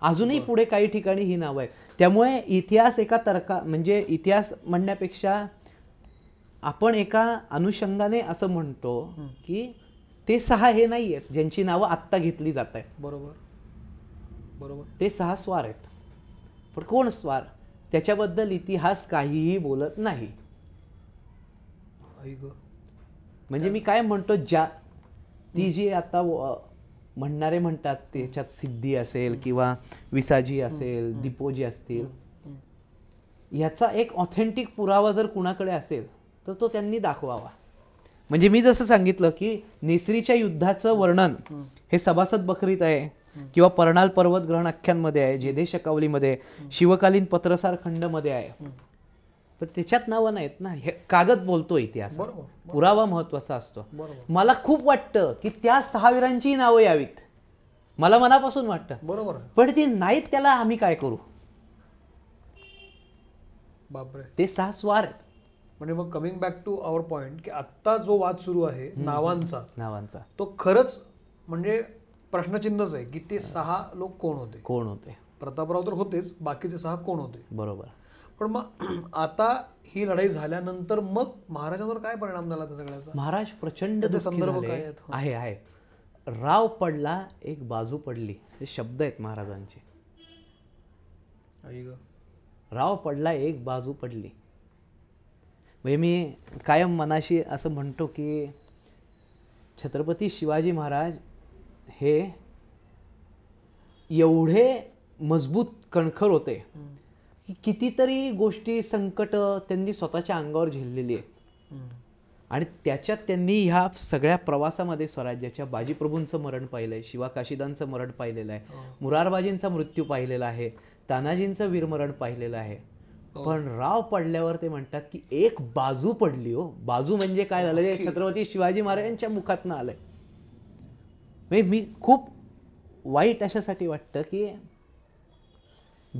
अजूनही पुढे काही ठिकाणी ही नावं आहेत. त्यामुळे इतिहास एका तर्का म्हणजे इतिहास म्हणण्यापेक्षा आपण एका अनुषंगाने असं म्हणतो की ते सहा हे नाही आहेत ज्यांची नावं आत्ता घेतली जात आहेत. बरोबर. बरोबर. ते सहा स्वार आहेत. पण कोण स्वार? त्याच्याबद्दल इतिहास काहीही बोलत नाही. म्हणजे मी काय म्हणतो ज्या ती जी आता म्हणणारे म्हणतात त्याच्यात सिद्धी असेल किंवा विसाजी असेल दिपोजी असतील. ह्याचा एक ऑथेंटिक पुरावा जर कुणाकडे असेल तर तो त्यांनी दाखवावा. म्हणजे मी जसं सांगितलं की नेसरीच्या युद्धाचं वर्णन हे सभासद बकरीत आहे किंवा पर्णाल पर्वत ग्रहण आख्यांमध्ये आहे जेदे शकावलीमध्ये शिवकालीन पत्रसार खंडमध्ये आहे. पण त्याच्यात नावं नाहीत ना. हे कागद बोलतो इतिहास पुरावा महत्त्वाचा असतो. मला खूप वाटतं की त्या सहा वीरांची नावं यावीत. मला मनापासून वाटतं. बरोबर. पण ती नाहीत त्याला आम्ही काय करू? बापरे. ते सहा स्वार आहेत. म्हणजे मग coming back to our point की आत्ता जो वाद सुरू आहे नावांचा नावांचा. तो खरंच म्हणजे प्रश्नचिन्हच आहे की ते सहा लोक कोण होते? कोण होते? प्रतापराव तर होतेच बाकीचे सहा कोण होते? बरोबर. पण मग (clears throat) आता ही लढाई झाल्यानंतर मग महाराजांवर काय परिणाम झाला त्या सगळ्याचा? महाराज प्रचंड संदर्भ. काय आहेत? आहे आहे. राव पडला एक बाजू पडली. हे शब्द आहेत महाराजांचे. राव पडला एक बाजू पडली. म्हणजे मी कायम मनाशी असं म्हणतो की छत्रपती शिवाजी महाराज हे एवढे मजबूत कणखर होते. की कितीतरी गोष्टी संकट त्यांनी स्वतःच्या अंगावर झेललेली आहेत. आणि त्याच्यात त्यांनी ह्या सगळ्या प्रवासामध्ये स्वराज्याच्या बाजीप्रभूंचं मरण पाहिलं आहे शिवाकाशीदांचं मरण पाहिलेलं आहे मुरारबाजींचा मृत्यू पाहिलेला आहे तानाजींचं वीरमरण पाहिलेलं आहे. पण राव पडल्यावर ते म्हणतात की एक बाजू पडली हो. बाजू म्हणजे काय झालं? छत्रपती शिवाजी महाराजांच्या मुखातनं आलंय. म्हणजे मी खूप वाईट अशासाठी वाटतं की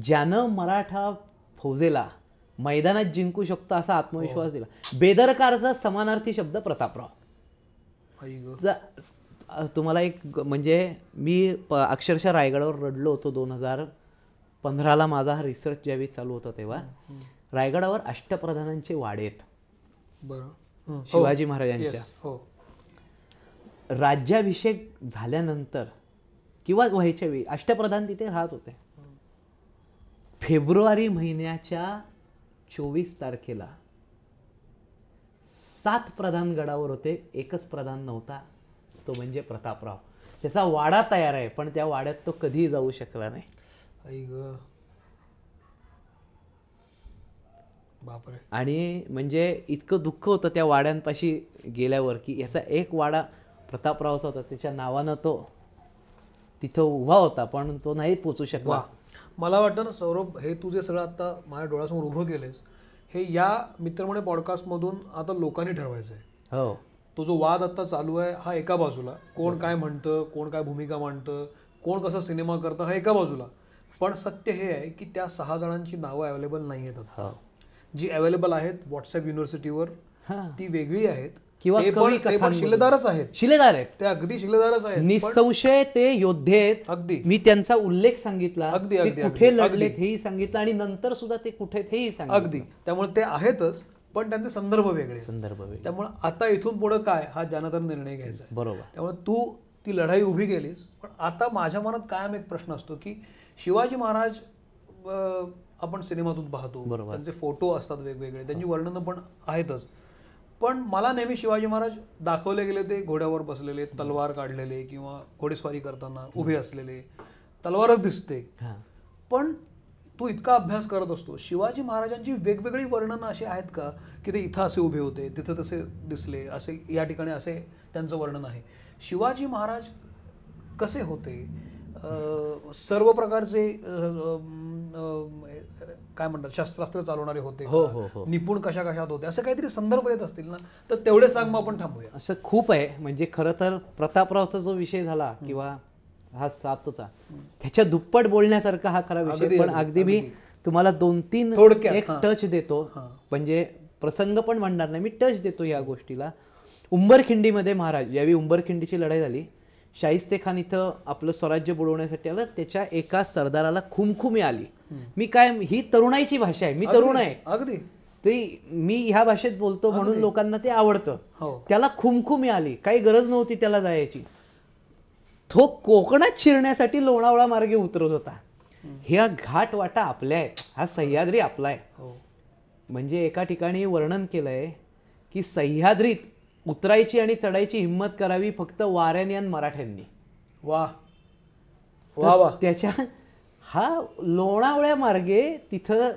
ज्यानं मराठा फौजेला मैदानात जिंकू शकतो असा आत्मविश्वास दिला. बेदरकारचा समानार्थी शब्द प्रतापराव. तुम्हाला एक म्हणजे मी अक्षरशः रायगडावर रडलो होतो दोन हजार पंधराला माझा हा रिसर्च ज्यावेळी चालू होता तेव्हा. रायगडावर अष्टप्रधानांचे वाडे आहेत. बरं. हं. शिवाजी. महाराजांच्या. हो. राज्याभिषेक झाल्यानंतर किंवा व्हायच्या वेळी अष्टप्रधान तिथे राहत होते. फेब्रुवारी महिन्याच्या चोवीस तारखेला सात प्रधान गडावर होते एकच प्रधान नव्हता तो म्हणजे प्रतापराव. त्याचा वाडा तयार आहे पण त्या वाड्यात तो कधीही जाऊ शकला नाही. बापरे. आणि म्हणजे इतकं दुःख होतं त्या वाड्यांपाशी गेल्यावर की याचा एक वाडा प्रतापरावचा होता त्याच्या नावानं तो तिथं उभा होता पण तो नाही पोचू शकला. मला वाटतं ना सौरभ हे तू जे सगळं आता माझ्या डोळ्यासमोर उभं केलेस हे या मित्रमणे पॉडकास्टमधून आता लोकांनी ठरवायचं आहे. हो. तो जो वाद आता चालू आहे हा एका बाजूला. कोण काय म्हणतं कोण काय भूमिका मांडतं कोण कसा सिनेमा करतं हा एका बाजूला. पण सत्य हे आहे की त्या सहा जणांची नावं अवेलेबल नाही आहेत आता. हो. जी अवेलेबल आहेत व्हॉट्सअप युनिव्हर्सिटीवर ती वेगळी आहेत. किंवा कवी कथांमधून. शिलेदारच आहेत. शिलेदार आहेत. ते अगदी शिलेदारच आहेत. निसंशय ते योद्धे आहेत अगदी. मी त्यांचा उल्लेख सांगितला अगदी, अगदी, कुठे लढलेत हेही सांगितलं आणि नंतर सुद्धा ते कुठे हेही सांगितलं. अगदी. त्यामुळे ते आहेतच पण त्यांचे संदर्भ वेगळे. संदर्भ वेगळे. त्यामुळे आता इथून पुढे काय हा जनादर निर्णय घ्यायचा आहे. बरोबर. त्यामुळे तू ती लढाई उभी केलीस पण आता माझ्या मनात कायम एक प्रश्न असतो की शिवाजी महाराज आपण सिनेमातून पाहतो. त्यांचे फोटो असतात वेगवेगळे त्यांची वर्णनं पण आहेतच. पण मला नेहमी शिवाजी महाराज दाखवले गेले ते घोड्यावर बसलेले तलवार काढलेले किंवा घोडेस्वारी करताना उभे असलेले. तलवारच दिसते. पण तू इतका अभ्यास करत असतो. शिवाजी महाराजांची वेगवेगळी वर्णनं अशी आहेत का की ते इथं असे उभे होते तिथं तसे दिसले असे या ठिकाणी असे त्यांचं वर्णन आहे. शिवाजी महाराज कसे होते? सर्व प्रकारचे काय म्हणतात शस्त्रास्त्र चालवणारे होते? हो, हो, हो. निपुण कशा कशात होते? असे काहीतरी संदर्भ येत असतील ना? तर तेवढे सांग मग आपण थांबूया. असं खूप आहे. म्हणजे खरं तर प्रतापरावचा जो विषय झाला किंवा हा सातचा त्याच्या दुप्पट बोलण्यासारखा हा खरा विषय. पण अगदी, मी तुम्हाला दोन तीन एक. टच देतो. म्हणजे प्रसंग पण म्हणणार नाही. मी टच देतो या गोष्टीला. उंबरखिंडीमध्ये महाराज यावेळी उंबरखिंडीची लढाई झाली शाहिस्ते खान इथं आपलं स्वराज्य बुडवण्यासाठी आलं त्याच्या एका सरदाराला खुमखुमी आली. मी काय ही तरुणाईची भाषा आहे मी तरुण आहे. अगदी. ते मी ह्या भाषेत बोलतो म्हणून लोकांना ते आवडतं. हो. त्याला खुमखुमी आली काही गरज नव्हती त्याला जायची. तो कोकणात शिरण्यासाठी लोणावळा मार्गे उतरत होता. ह्या घाट वाटा आपल्या आहेत हा सह्याद्री आपला आहे. हो. म्हणजे एका ठिकाणी वर्णन केलंय की सह्याद्रीत उतरायची आणि चढायची हिंमत करावी फक्त वाऱ्याने आणि मराठ्यांनी. वा. वा वा. त्याच्या हा लोणावळ्या मार्गे तिथं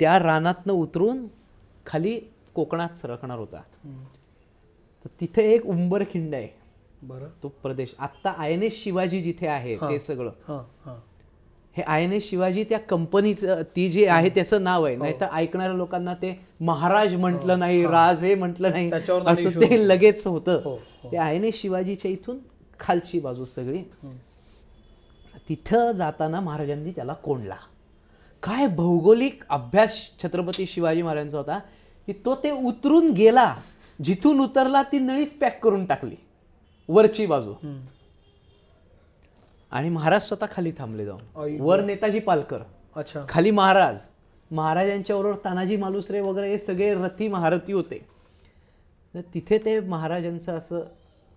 त्या रानातनं उतरून खाली कोकणात सरकणार होता. तर तिथे एक उंबरखिंड आहे. बरं. तो प्रदेश. आत्ता आय एन एस शिवाजी जिथे आहे ते सगळं. हां हां. हे आय एन एस शिवाजी त्या कंपनीचं ती जी आहे त्याचं नाव आहे. नाही तर ऐकणाऱ्या लोकांना ते महाराज म्हटलं नाही राज हे म्हटलं नाही असं ते लगेच होतं. हो, ते आय एन एस शिवाजीच्या इथून खालची बाजू सगळी. तिथं जाताना महाराजांनी त्याला कोंडला. काय भौगोलिक अभ्यास छत्रपती शिवाजी महाराजांचा होता की तो ते उतरून गेला जिथून उतरला ती नळीच पॅक करून टाकली वरची बाजू. आणि महाराज स्वतः खाली थांबले जाऊन. वर नेताजी पालकर. अच्छा. खाली महाराज. महाराजांच्या बरोबर तानाजी मालुसरे वगैरे हे सगळे रथी महारथी होते. तर तिथे ते महाराजांचं असं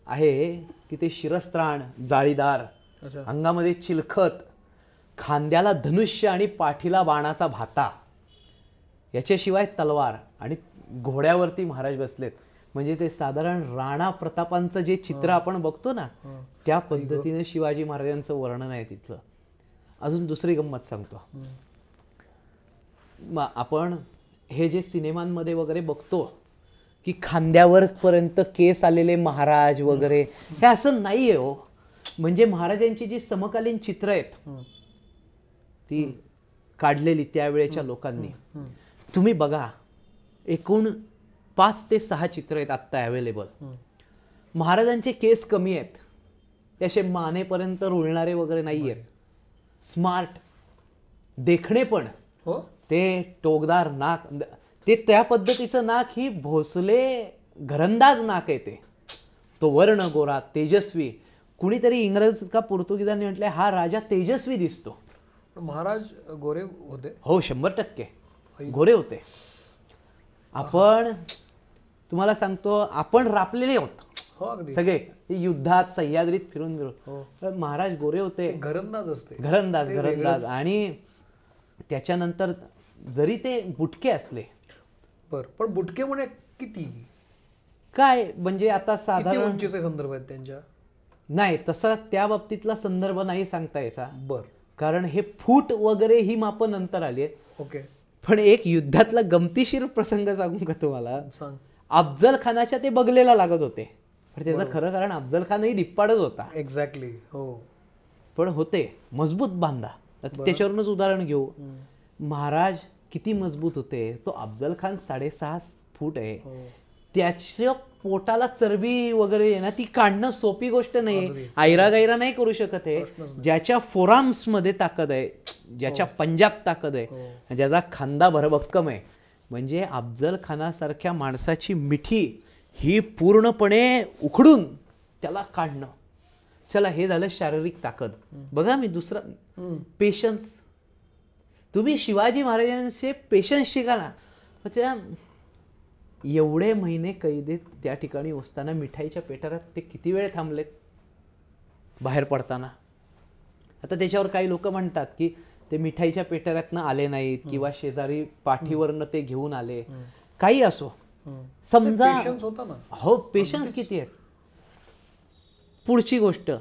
आहे की ते शिरस्त्राण जाळीदार अंगामध्ये चिलखत खांद्याला धनुष्य आणि पाठीला बाणाचा भाता. याच्याशिवाय तलवार आणि घोड्यावरती महाराज बसलेत. म्हणजे ते साधारण राणा प्रतापांचं जे चित्र आपण बघतो ना. त्या पद्धतीने शिवाजी महाराजांचं वर्णन आहे तिथलं. अजून दुसरी गंमत सांगतो. मग आपण हे जे सिनेमांमध्ये वगैरे बघतो की खांद्यावर पर्यंत केस आलेले महाराज वगैरे हे असं नाही आहे हो. म्हणजे महाराजांची जी समकालीन चित्र आहेत. ती काढलेली त्यावेळेच्या लोकांनी. तुम्ही बघा एकूण पाच ते सहा चित्र आहेत आत्ता अवेलेबल. महाराजांचे केस कमी आहेत. ते असे मानेपर्यंत रुळणारे वगैरे नाही आहेत. स्मार्ट देखणे पण. हो? ते टोकदार नाक ते त्या पद्धतीचं नाक ही भोसले घरंदाज नाक आहे ते. तो वर्ण गोरा तेजस्वी कुणीतरी इंग्रज का पोर्तुगीजांनी म्हटलं हा राजा तेजस्वी दिसतो. महाराज गोरे होते. हो शंभर टक्के. गोरे होते. आपण तुम्हाला सांगतो आपण रापलेले आहोत हो सगळे युद्धात सह्याद्रीत फिरून हो. फिरून पण महाराज गोरे होते. घरंदाज असते. घरंदाज घरंदाज. आणि त्याच्यानंतर जरी ते बुटके असले. बर पण बुटके म्हणे किती? काय? म्हणजे आता साधारण उंचीचे संदर्भ आहेत त्यांच्या? नाही तसा त्या बाबतीतला संदर्भ नाही सांगता यायचा. बर. कारण हे फूट वगैरे ही मापं नंतर आली आहेत ओके. पण एक युद्धातला गमतीशीर प्रसंग सांगू का तुम्हाला? सांग. अफजल खानाच्या ते बगलेला लागत होते. पण त्याचं खरं कारण अफजल खानही धिप्पाडच होता. एक्झॅक्टली हो. पण होते. मजबूत बांधा. त्याच्यावरूनच उदाहरण घेऊ. महाराज किती मजबूत होते. तो अफजल खान साडेसहा फूट आहे. हो. त्याच्या पोटाला चरबी वगैरे ना ती काढणं सोपी गोष्ट नाही. आयरा गायरा नाही करू शकत आहे ज्याच्या फोराम्समध्ये ताकद आहे ज्याच्या पंजाब ताकद आहे ज्याचा खांदा भरभक्कम आहे. म्हणजे अफजल खानासारख्या माणसाची मिठी ही पूर्णपणे उखडून त्याला काढणं. चला हे झालं शारीरिक ताकद. बघा मी दुसरं पेशन्स. तुम्ही शिवाजी महाराजांचे पेशन्स शिका ना. त्या एवढे महिने कैदेत त्या ठिकाणी असताना मिठाईच्या पेटारात ते किती वेळ थांबलेत? बाहेर पडताना. आता त्याच्यावर काही लोक म्हणतात की ते मिठाईच्या पेटाऱ्यातनं आले नाहीत किंवा शेजारी पाठीवरनं ते घेऊन आले. काही असो. समजा होता ना. हो पेशन्स किती आहेत? पुढची गोष्ट.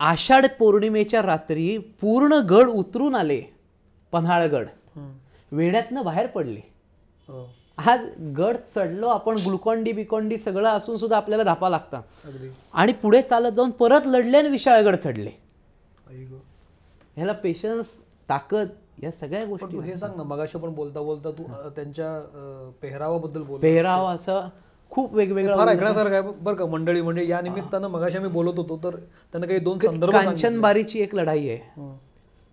आषाढ पौर्णिमेच्या रात्री पूर्ण गड उतरून आले. पन्हाळगड. वेड्यातनं बाहेर पडले. हो. आज गड चढलो आपण ग्लुकॉन्डी बिकॉन्डी सगळं असून सुद्धा आपल्याला धापा लागतात. अगदी. आणि पुढे चालत जाऊन परत लढले आणि विशाळगड चढले. ह्याला पेशन्स ताकद या सगळ्या गोष्टी हे सांग ना मगाशी पण बोलता बोलता तू त्यांच्या पेहरावाबद्दल बोल पेहरावाचा खूप वेगवेगळा फार ऐकण्यासारखं आहे बरं का मंडळी म्हणजे या निमित्तानं मगाशी आम्ही बोलत होतो तर त्यांना काही दोन संदर्भ कांचनबारीची एक लढाई आहे.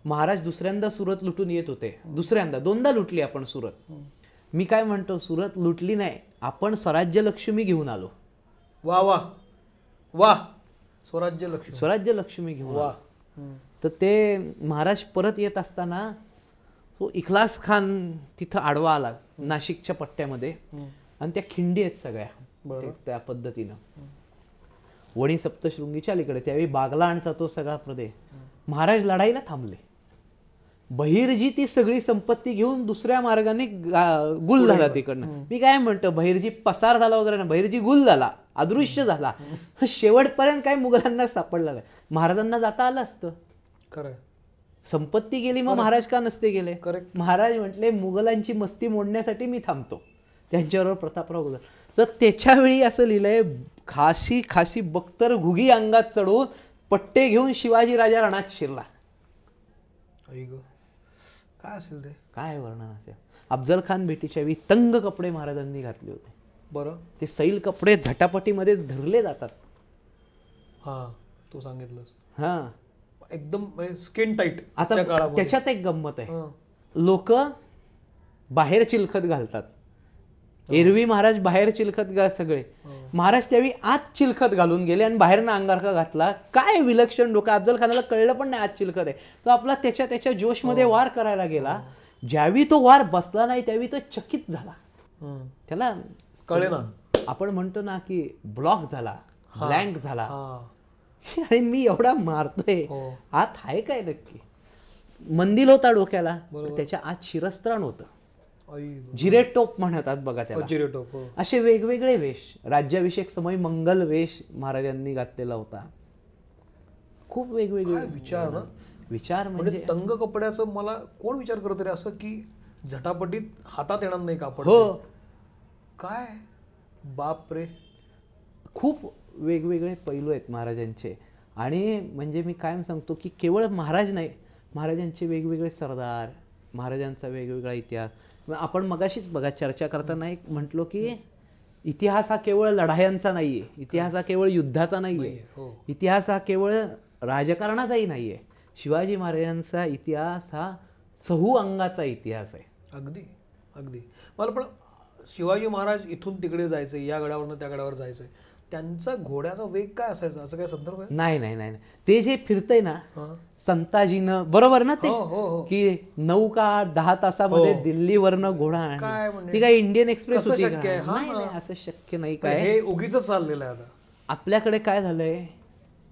महाराज दुसऱ्यांदा सुरत लुटून येत होते. दुसऱ्यांदा दोनदा लुटली आपण सुरत. मी काय म्हणतो सुरत लुटली नाही. आपण स्वराज्य लक्ष्मी घेऊन आलो. वा वा. वा. स्वराज्य लक्ष स्वराज्य लक्ष्मी घेऊन वा. तर ते महाराज परत येत असताना तो इखलास खान तिथं आडवा आला नाशिकच्या पट्ट्यामध्ये. आणि त्या खिंडी आहेत सगळ्या त्या पद्धतीनं. वणी सप्तशृंगीच्या अलीकडे त्यावेळी बागलाणचा तो सगळा प्रदेश. महाराज लढाईला थांबले. बहिरजी ती सगळी संपत्ती घेऊन दुसऱ्या मार्गाने गुल झाला तिकडनं. मी काय म्हणतो बहिरजी पसार झाला वगैरे ना बहिरजी गुल झाला अदृश्य झाला. (laughs) शेवटपर्यंत काय मुघलांना सापडला महाराजांना जाता आलं असतं. खरंय. संपत्ती गेली मग महाराज का नसते गेले. महाराज म्हटले मुघलांची मस्ती मोडण्यासाठी मी थांबतो. त्यांच्याबरोबर प्रतापराव गुजर तर त्याच्या वेळी असं लिहिलंय खाशी खाशी बख्तर घुगी अंगात चढवून पट्टे घेऊन शिवाजी राजा रणात शिरला. काय असेल ते? काय वर्णन असेल? अफजल खान भेटीच्या वेळी तंग कपडे महाराजांनी घातले होते. बरं. ते सैल कपडे झटापटीमध्ये धरले जातात. हा तू सांगितलंस. हा. एकदम स्किन टाईट आता त्याच्यात एक गंमत आहे. लोक बाहेर चिलखत घालतात. एरवी महाराज बाहेर चिलखत घाल सगळे. महाराज त्यावेळी आत चिलखत घालून गेले आणि बाहेरनं अंगारखा घातला. काय विलक्षण लोक अफजल खानाला कळलं पण नाही आत चिलखत आहे. तो आपला त्याच्या त्याच्या जोशमध्ये वार करायला गेला. ज्यावेळी तो वार बसला नाही त्यावेळी तो चकित झाला. हं. त्याला कळेना. आपण म्हणतो ना की ब्लॉक झाला ब्लँक झाला. हा. (laughs) आणि मी एवढा मारतोय. हो. आत आहे काय नक्की? मंदिर होता डोक्याला. त्याच्या आत शिरस्त्राण होतं. आई ग. जिरे टोप म्हणतात बघा त्याला. जिरेटोप हो. असे वेगवेगळे वेश राज्याभिषेक समय मंगल वेश महाराजांनी घातलेला होता. खूप वेगवेगळे विचार ना विचार म्हणजे म्हणजे तंग कपड्याचं मला कोण विचार करत रे असं की झटापटीत हातात येणार नाही कापड हो. काय? बाप रे खूप वेगवेगळे पैलू आहेत महाराजांचे. आणि म्हणजे मी कायम सांगतो की केवळ महाराज नाही महाराजांचे वेगवेगळे सरदार महाराजांचा वेगवेगळा इतिहास आपण मगाशीच बघा चर्चा करताना एक म्हटलो की इतिहास हा केवळ लढायांचा नाहीये. इतिहास हा केवळ युद्धाचा नाहीये. हो. इतिहास हा केवळ राजकारणाचाही नाहीये. शिवाजी महाराजांचा इतिहास हा चहू अंगाचा इतिहास आहे. अगदी अगदी. मला पण शिवाजी महाराज इथून तिकडे जायचं या गडावरनं त्या गडावर जायचंय. त्यांचा घोड्याचा वेग काय असायचा असं काय संदर्भ आहे नाही नाही नाही नाही. ते जे फिरतंय ना हां. संताजीनं बरोबर ना ते हो हो हो की नऊ का दहा तासामध्ये दिल्लीवरनं घोडा आणला. काय म्हणजे? ती काय इंडियन एक्सप्रेस कसं होती शक्य आहे? का हा, नाही हा. नाही, असं शक्य नाही काय हे उगीच चाललेलं आहे आता आपल्याकडे काय झालंय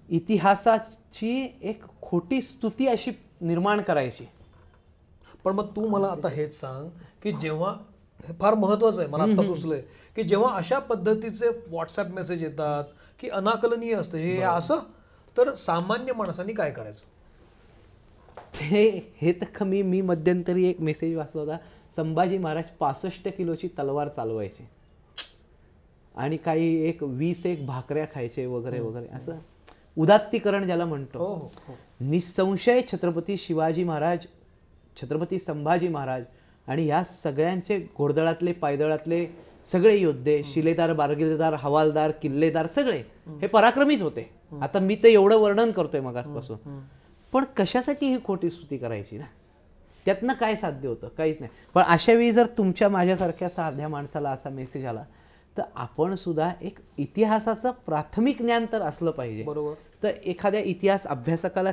इतिहासाची एक खोटी स्तुती अशी निर्माण करायची पण मग तू मला आता हेच सांग की जेव्हा हे फार महत्वाचं आहे मला आता सुचलंय की जेव्हा अशा पद्धतीचे व्हॉट्सअप मेसेज येतात की अनाकलनीय असतं हे असं तर सामान्य माणसांनी काय करायचं? ते हे तर कमी मी मध्यंतरी एक मेसेज वाचला होता संभाजी महाराज पासष्ट किलोची तलवार चालवायचे. आणि काही एक वीस एक भाकऱ्या खायचे वगैरे वगैरे असं उदात्तीकरण ज्याला म्हणतो. हो हो हो. निसंशय छत्रपती शिवाजी महाराज छत्रपती संभाजी महाराज आणि या सगळ्यांचे घोडदळातले पायदळातले सगळे योद्धे शिलेदार बारगिलदार हवालदार किल्लेदार सगळे हे पराक्रमीच होते. आता मी तर एवढं वर्णन करतोय मगासपासून. पण कशासाठी ही खोटी स्तुती करायची ना? त्यातनं काय साध्य होतं? काहीच नाही. पण अशा वेळी जर तुमच्या माझ्यासारख्या साध्या माणसाला असा मेसेज आला तर आपण सुद्धा एक इतिहासाचं प्राथमिक ज्ञान तर असलं पाहिजे. बरोबर. तर एखाद्या इतिहास अभ्यासकाला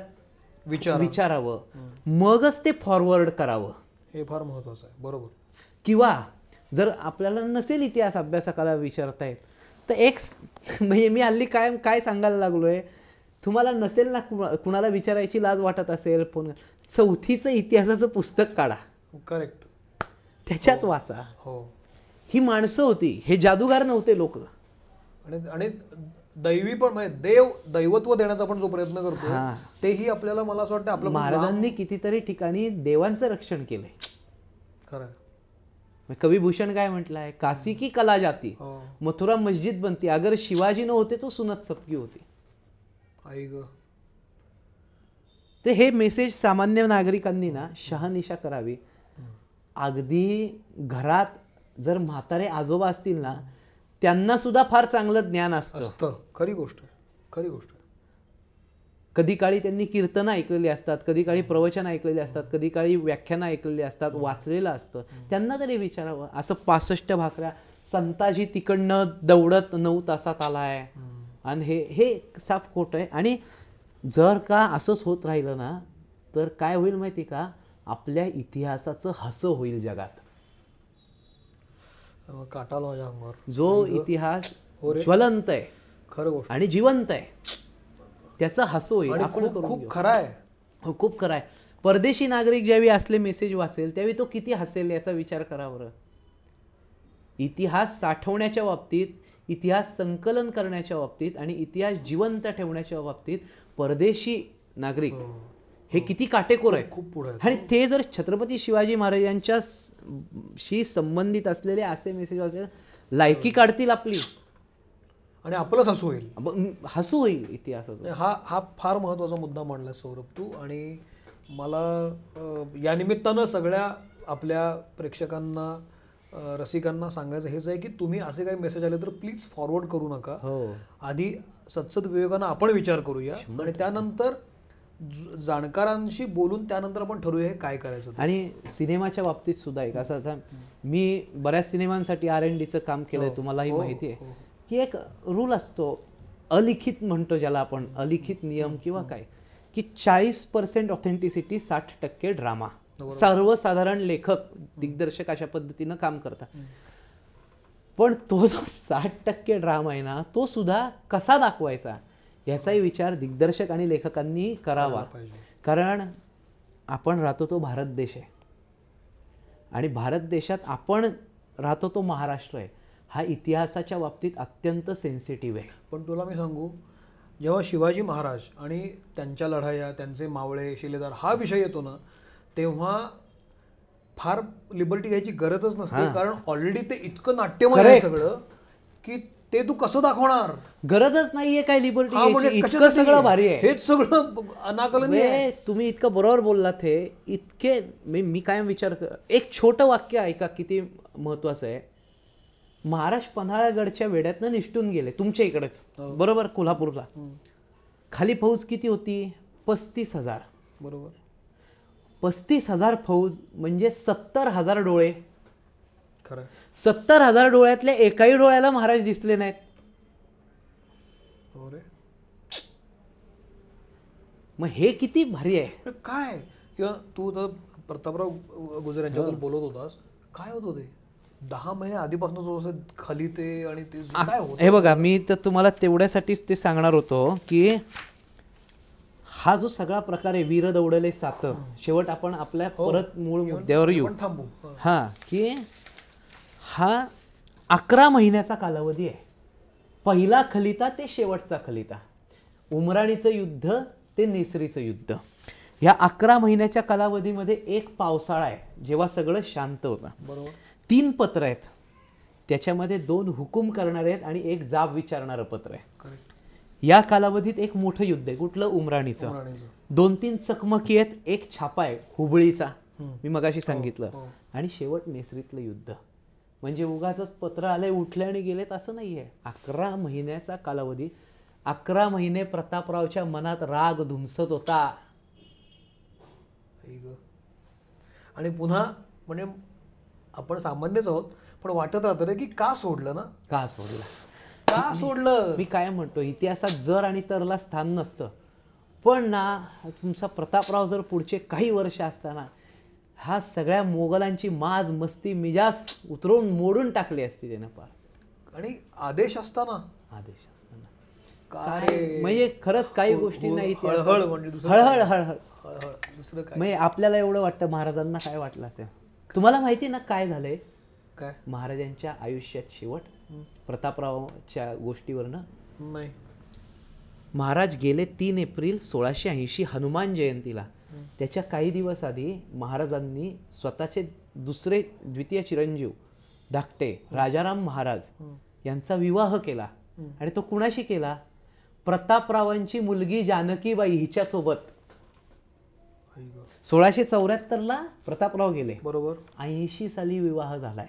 विचार विचारावं. मगच ते फॉरवर्ड करावं. हे फार महत्वाचं आहे. बरोबर. किंवा जर आपल्याला नसेल इतिहास अभ्यासकाला विचारता येत तर एक स- (laughs) म्हणजे मी हल्ली काय काय सांगायला लागलोय? तुम्हाला नसेल ना कुणा- कुणाला विचारायची लाज वाटत असेल फोन चौथीचं इतिहासाचं पुस्तक काढा. करेक्ट त्याच्यात वाचा. हो. ही माणसं होती. हे जादूगार नव्हते लोक. आणि आणि दैवी पण म्हणजे देव दैवत्व देण्याचा आपण जो प्रयत्न करतो. तेही आपल्याला मला असं वाटतं आपलं महाराजांनी कितीतरी ठिकाणी देवांचं रक्षण केलंय. खरं. आहे. मग कवी भूषण काय म्हटलं आहे काशी की कला जाती. हो. मथुरा मस्जिद बनती. अगर शिवाजी न होते तो सुनत सबकी होती. आई ग. ते हे मेसेज सामान्य नागरिकांनी ना शहानिशा करावी. अगदी घरात जर म्हातारे आजोबा असतील ना त्यांना सुद्धा फार चांगलं ज्ञान असतं. खरी गोष्ट आहे. खरी गोष्ट आहे. कधी काळी त्यांनी कीर्तनं ऐकलेली असतात कधी काळी प्रवचन ऐकलेली असतात कधी काळी व्याख्यानं ऐकलेली असतात वाचलेलं असतं. त्यांना तरी विचारावं. असं पासष्ट भाकऱ्या संताजी तिकडनं दौडत नऊ तासात आलाय. आणि हे हे साफ खोट आहे. आणि जर का असंच होत राहिलं ना तर काय होईल माहिती का? आपल्या इतिहासाचं हसं होईल जगात. काटा जो इतिहास ज्वलंत आहे. खरं गोष्ट. आणि जिवंत आहे. त्याचं हसं होईल आपण खूप. खरा आहे. हो खूप खरं आहे. परदेशी नागरिक ज्यावेळी असले मेसेज वाचेल त्यावेळी तो किती हसेल याचा विचार करा बरं. इतिहास साठवण्याच्या बाबतीत इतिहास संकलन करण्याच्या बाबतीत आणि इतिहास जिवंत ठेवण्याच्या बाबतीत परदेशी नागरिक हे. किती काटेकोर आहेत. खूप पुढे आहे आणि ते जर छत्रपती शिवाजी महाराजांच्या शी संबंधित असलेले असे मेसेज वाचले लायकी काढतील आपली. आणि आपलंच हसू होईल. हसू होईल इतिहासाचं. हा हा फार महत्त्वाचा मुद्दा मांडला सौरभ तू. आणि मला या निमित्तानं सगळ्या आपल्या प्रेक्षकांना रसिकांना सांगायचं हेच आहे की तुम्ही असे काही मेसेज आले तर प्लीज फॉरवर्ड करू नका. हो. आधी सत्सद विवेकानं आपण विचार करूया. आणि त्यानंतर जाणकारांशी बोलून त्यानंतर आपण ठरवूया हे काय करायचं. आणि सिनेमाच्या बाबतीत सुद्धा एक असं आता मी बऱ्याच सिनेमांसाठी आर एन डीचं काम केलंय तुम्हालाही माहिती आहे. की एक रूल असतो अलिखित म्हणतो ज्याला आपण अलिखित नियम किंवा काय की चाळीस पर्सेंट ऑथेंटिसिटी साठ टक्के ड्रामा सर्वसाधारण लेखक दिग्दर्शक अशा पद्धतीनं काम करतात. पण तो जो साठ टक्के ड्रामा आहे ना तो सुद्धा कसा दाखवायचा? याचाही विचार दिग्दर्शक आणि लेखकांनी करावा. कारण आपण राहतो तो भारत देश आहे. आणि भारत देशात आपण राहतो तो महाराष्ट्र आहे. हा इतिहासाच्या बाबतीत अत्यंत सेन्सिटिव्ह आहे. पण तुला मी सांगू जेव्हा शिवाजी महाराज आणि त्यांच्या लढाया त्यांचे मावळे शिलेदार हा विषय येतो ना तेव्हा फार लिबर्टी घ्यायची गरजच नसते. कारण ऑलरेडी ते इतकं नाट्यमय आहे सगळं की ते तू कसं दाखवणार? गरजच नाहीये काय लिबर्टी हा, म्हणजे इतकं? सगळं भारी आहे. हेच सगळं अनाकलनीय आहे. तुम्ही इतकं बरोबर बोललात हे. इतके मी मी कायम विचार कर एक छोटं वाक्य ऐका किती महत्वाचं आहे. महाराज पन्हाळगडच्या वेड्यातनं निष्ठून गेले तुमच्या इकडेच. बरोबर? कोल्हापूरला. खाली फौज किती होती? पस्तीस हजार. बरोबर. पस्तीस हजार फौज म्हणजे सत्तर हजार डोळे. खरं. सत्तर हजार डोळ्यातल्या एकाही डोळ्याला महाराज दिसले नाहीत. हो मग हे किती भारी आहे. काय? किंवा तू तर प्रतापराव गुजर यांच्याबद्दल बोलत होतास. काय होतं ते दहा महिने आधीपासून खाली ते आणि ते काय होत? हे बघा मी तर तुम्हाला तेवढ्यासाठीच ते सांगणार होतो की हा जो सगळा प्रकार आहे वीर दौडले सात शेवट आपण आपल्या परत मूळ मुद्द्यावर येऊ. थांबू. हं. हा. की हा अकरा महिन्याचा कालावधी आहे. पहिला खलिता ते शेवटचा खलिता. उमराणीचं युद्ध ते नेसरीचं युद्ध. ह्या अकरा महिन्याच्या कालावधीमध्ये एक पावसाळा आहे जेव्हा सगळं शांत होतं. बरोबर. तीन पत्र आहेत. त्याच्यामध्ये दोन हुकूम करणारे आहेत आणि एक जाब विचारणारं पत्र आहे. या कालावधीत एक मोठं युद्ध आहे. कुठलं? उमराणीचं. राणीचं दोन तीन चकमकी आहेत. एक छापा आहे हुबळीचा. मी मगाशी सांगितलं. हो. आणि शेवट नेसरीतलं युद्ध. म्हणजे उगाच पत्र आले उठले आणि गेलेत असं नाहीये. अकरा महिन्याचा कालावधी अकरा महिने प्रतापरावच्या मनात राग धुमसत होता. आणि पुन्हा म्हणजे आपण सामान्यच आहोत पण वाटत राहतं रे की का सोडलं ना? का सोडला? का सोडलं? मी काय म्हणतो इतिहासात जर आणि तरला स्थान नसतं. पण ना तुमचा प्रतापराव जर पुढचे काही वर्ष असताना हा सगळ्या मोगलांची माज मस्ती मिजास उतरवून मोडून टाकली असती त्यानं पार. आणि आदेश असताना? आदेश असताना. काय? म्हणजे खरंच काही गोष्टी नाही हळहळ म्हणजे हळहळ हळहळ. हळहळ. दुसरं काय? म्हणजे आपल्याला एवढं वाटतं महाराजांना काय वाटलं असेल? तुम्हाला माहिती ना काय झालंय? काय? महाराजांच्या आयुष्यात शेवट प्रतापरावच्या गोष्टीवरनं नाही. महाराज गेले तीन एप्रिल सोळाशे ऐंशी हनुमान जयंतीला. त्याच्या काही दिवस आधी महाराजांनी स्वतःचे दुसरे द्वितीय चिरंजीव धाकटे राजाराम महाराज यांचा विवाह केला आणि तो कुणाशी केला? प्रतापरावांची मुलगी जानकीबाई हिच्यासोबत. सोळाशे चौऱ्याहत्तरला प्रतापराव गेले. बरोबर. ऐंशी साली विवाह झालाय.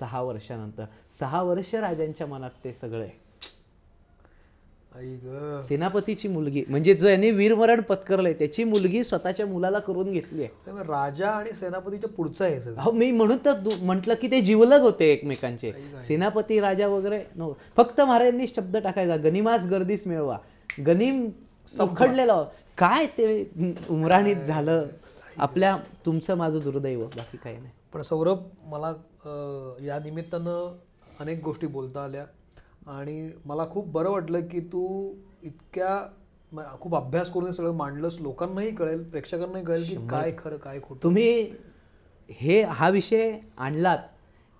सहा वर्षानंतर. सहा वर्ष राजांच्या मनात ते सगळे. सेनापतीची मुलगी. म्हणजे ज्याने वीरमरण पत्करलंय त्याची मुलगी स्वतःच्या मुलाला करून घेतली आहे. राजा आणि सेनापतीच्या पुढचं आहे मी म्हणून तर म्हटलं की ते जीवलग होते एकमेकांचे. सेनापती राजा वगैरे नव्हते फक्त महाराजांनी शब्द टाकायचा गनिमास गर्दीस मिळवा. गनिम उखडलेलं काय ते उमराणीत झालं? आपल्या तुमचं माझं दुर्दैव बाकी काही नाही. पण सौरभ मला या निमित्तानं अनेक गोष्टी बोलता आल्या. आणि मला खूप बरं वाटलं की तू इतक्या खूप अभ्यास करून हे सगळं मांडलंस. लोकांनाही कळेल प्रेक्षकांनाही कळेल की काय खरं काय खोटं. तुम्ही हे हा विषय आणलात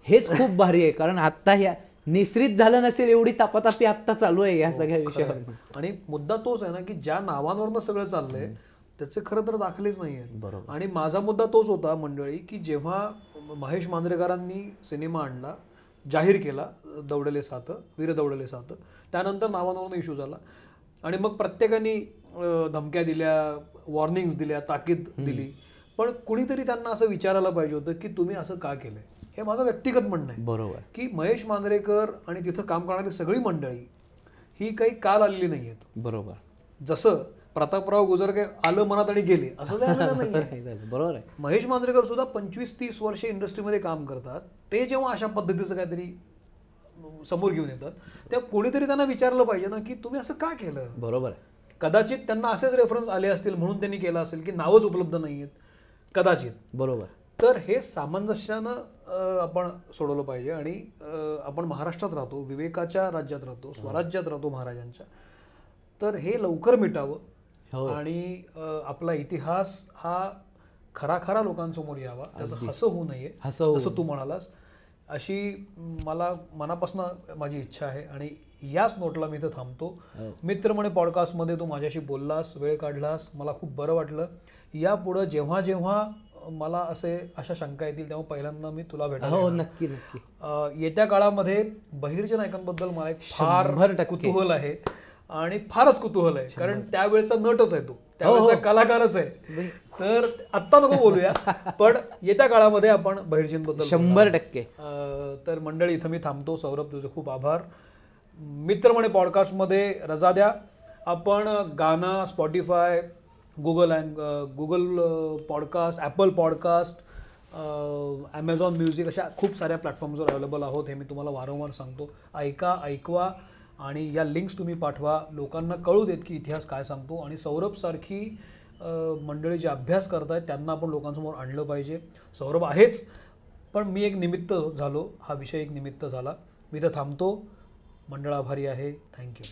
हेच खूप (laughs) भारी आहे कारण आत्ता ह्या निसरीत झालं नसेल एवढी तापातापी आत्ता चालू आहे या सगळ्या विषयावर. आणि मुद्दा तोच आहे ना की ज्या नावांवरनं सगळं चाललंय त्याचे खरं तर दाखलेच नाही आहेत बरोबर. आणि माझा मुद्दा तोच होता मंडळी की जेव्हा महेश मांजरेकरांनी सिनेमा आणला जाहीर केला दौडले सात वीर दौडले सात. त्यानंतर नावांवरून इश्यू झाला. आणि मग प्रत्येकाने धमक्या दिल्या वॉर्निंग्स दिल्या ताकीद दिली. पण कुणीतरी त्यांना असं विचारायला पाहिजे होतं की तुम्ही असं का केलंय? हे माझं व्यक्तिगत म्हणणं आहे. बरोबर. की महेश मांजरेकर आणि तिथं काम करणारी सगळी मंडळी ही काही काल आलेली नाही आहेत बरोबर. जसं प्रतापराव गुजरगे आलं मनात आणि गेले. असं (laughs) बरोबर आहे. महेश मांजरेकर सुद्धा पंचवीस तीस वर्षे इंडस्ट्रीमध्ये काम करतात. ते जेव्हा अशा पद्धतीचं काहीतरी समोर घेऊन येतात तेव्हा कोणीतरी त्यांना विचारलं पाहिजे ना की तुम्ही असं का केलं? बरोबर आहे. कदाचित त्यांना असेच रेफरन्स आले असतील म्हणून त्यांनी केलं असेल की नावच उपलब्ध नाही आहेत कदाचित. बरोबर तर हे सामंजस्यानं आपण सोडवलं पाहिजे आणि आपण महाराष्ट्रात राहतो विवेकाच्या राज्यात राहतो स्वराज्यात राहतो महाराजांच्या. तर हे लवकर मिटावं. आणि अं, आपला इतिहास हा खरा खरा लोकांसमोर यावा. त्याचं हसं होऊ नये हसं जसं तू म्हणालास. अशी मला मनापासून माझी इच्छा आहे आणि याच नोटला मी इथं थांबतो. हो. मित्र म्हणे पॉडकास्टमध्ये तू माझ्याशी बोललास वेळ काढलास मला खूप बरं वाटलं. यापुढं जेव्हा जेव्हा मला असे अशा शंका येतील तेव्हा पहिल्यांदा मी तुला भेटायला हो. नक्की नक्की. येत्या काळामध्ये बहिर्च्या नायकांबद्दल मला एक फार. कुतूहल आहे. आणि फारच कुतूहल आहे. कारण त्यावेळेचा नटच आहे तो. हो, त्यावेळेचा कलाकारच आहे. तर आत्ता नको बोलूया (laughs) पण येत्या काळामध्ये आपण बहिर्जींबद्दल शंभर टक्के. तर मंडळी इथं मी थांबतो. सौरभ तुझे खूप आभार. मित्र म्हणे पॉडकास्टमध्ये रजा द्या. आपण Gaana Spotify Google अँग Google podcast Apple podcast Amazon music अशा खूप साऱ्या प्लॅटफॉर्म्सवर अवेलेबल आहोत. हे मी तुम्हाला वारंवार सांगतो. ऐका ऐकवा. आणि या लिंक्स तुम्ही पाठवा. लोकांना कळू देत की इतिहास काय सांगतो. आणि सौरभसारखी मंडळी जे अभ्यास करत आहेत त्यांना आपण लोकांसमोर आणलं पाहिजे. सौरभ आहेच पण मी एक निमित्त झालो. हा विषय एक निमित्त झाला. मी तर थांबतो. मंडळ आभारी आहे थँक्यू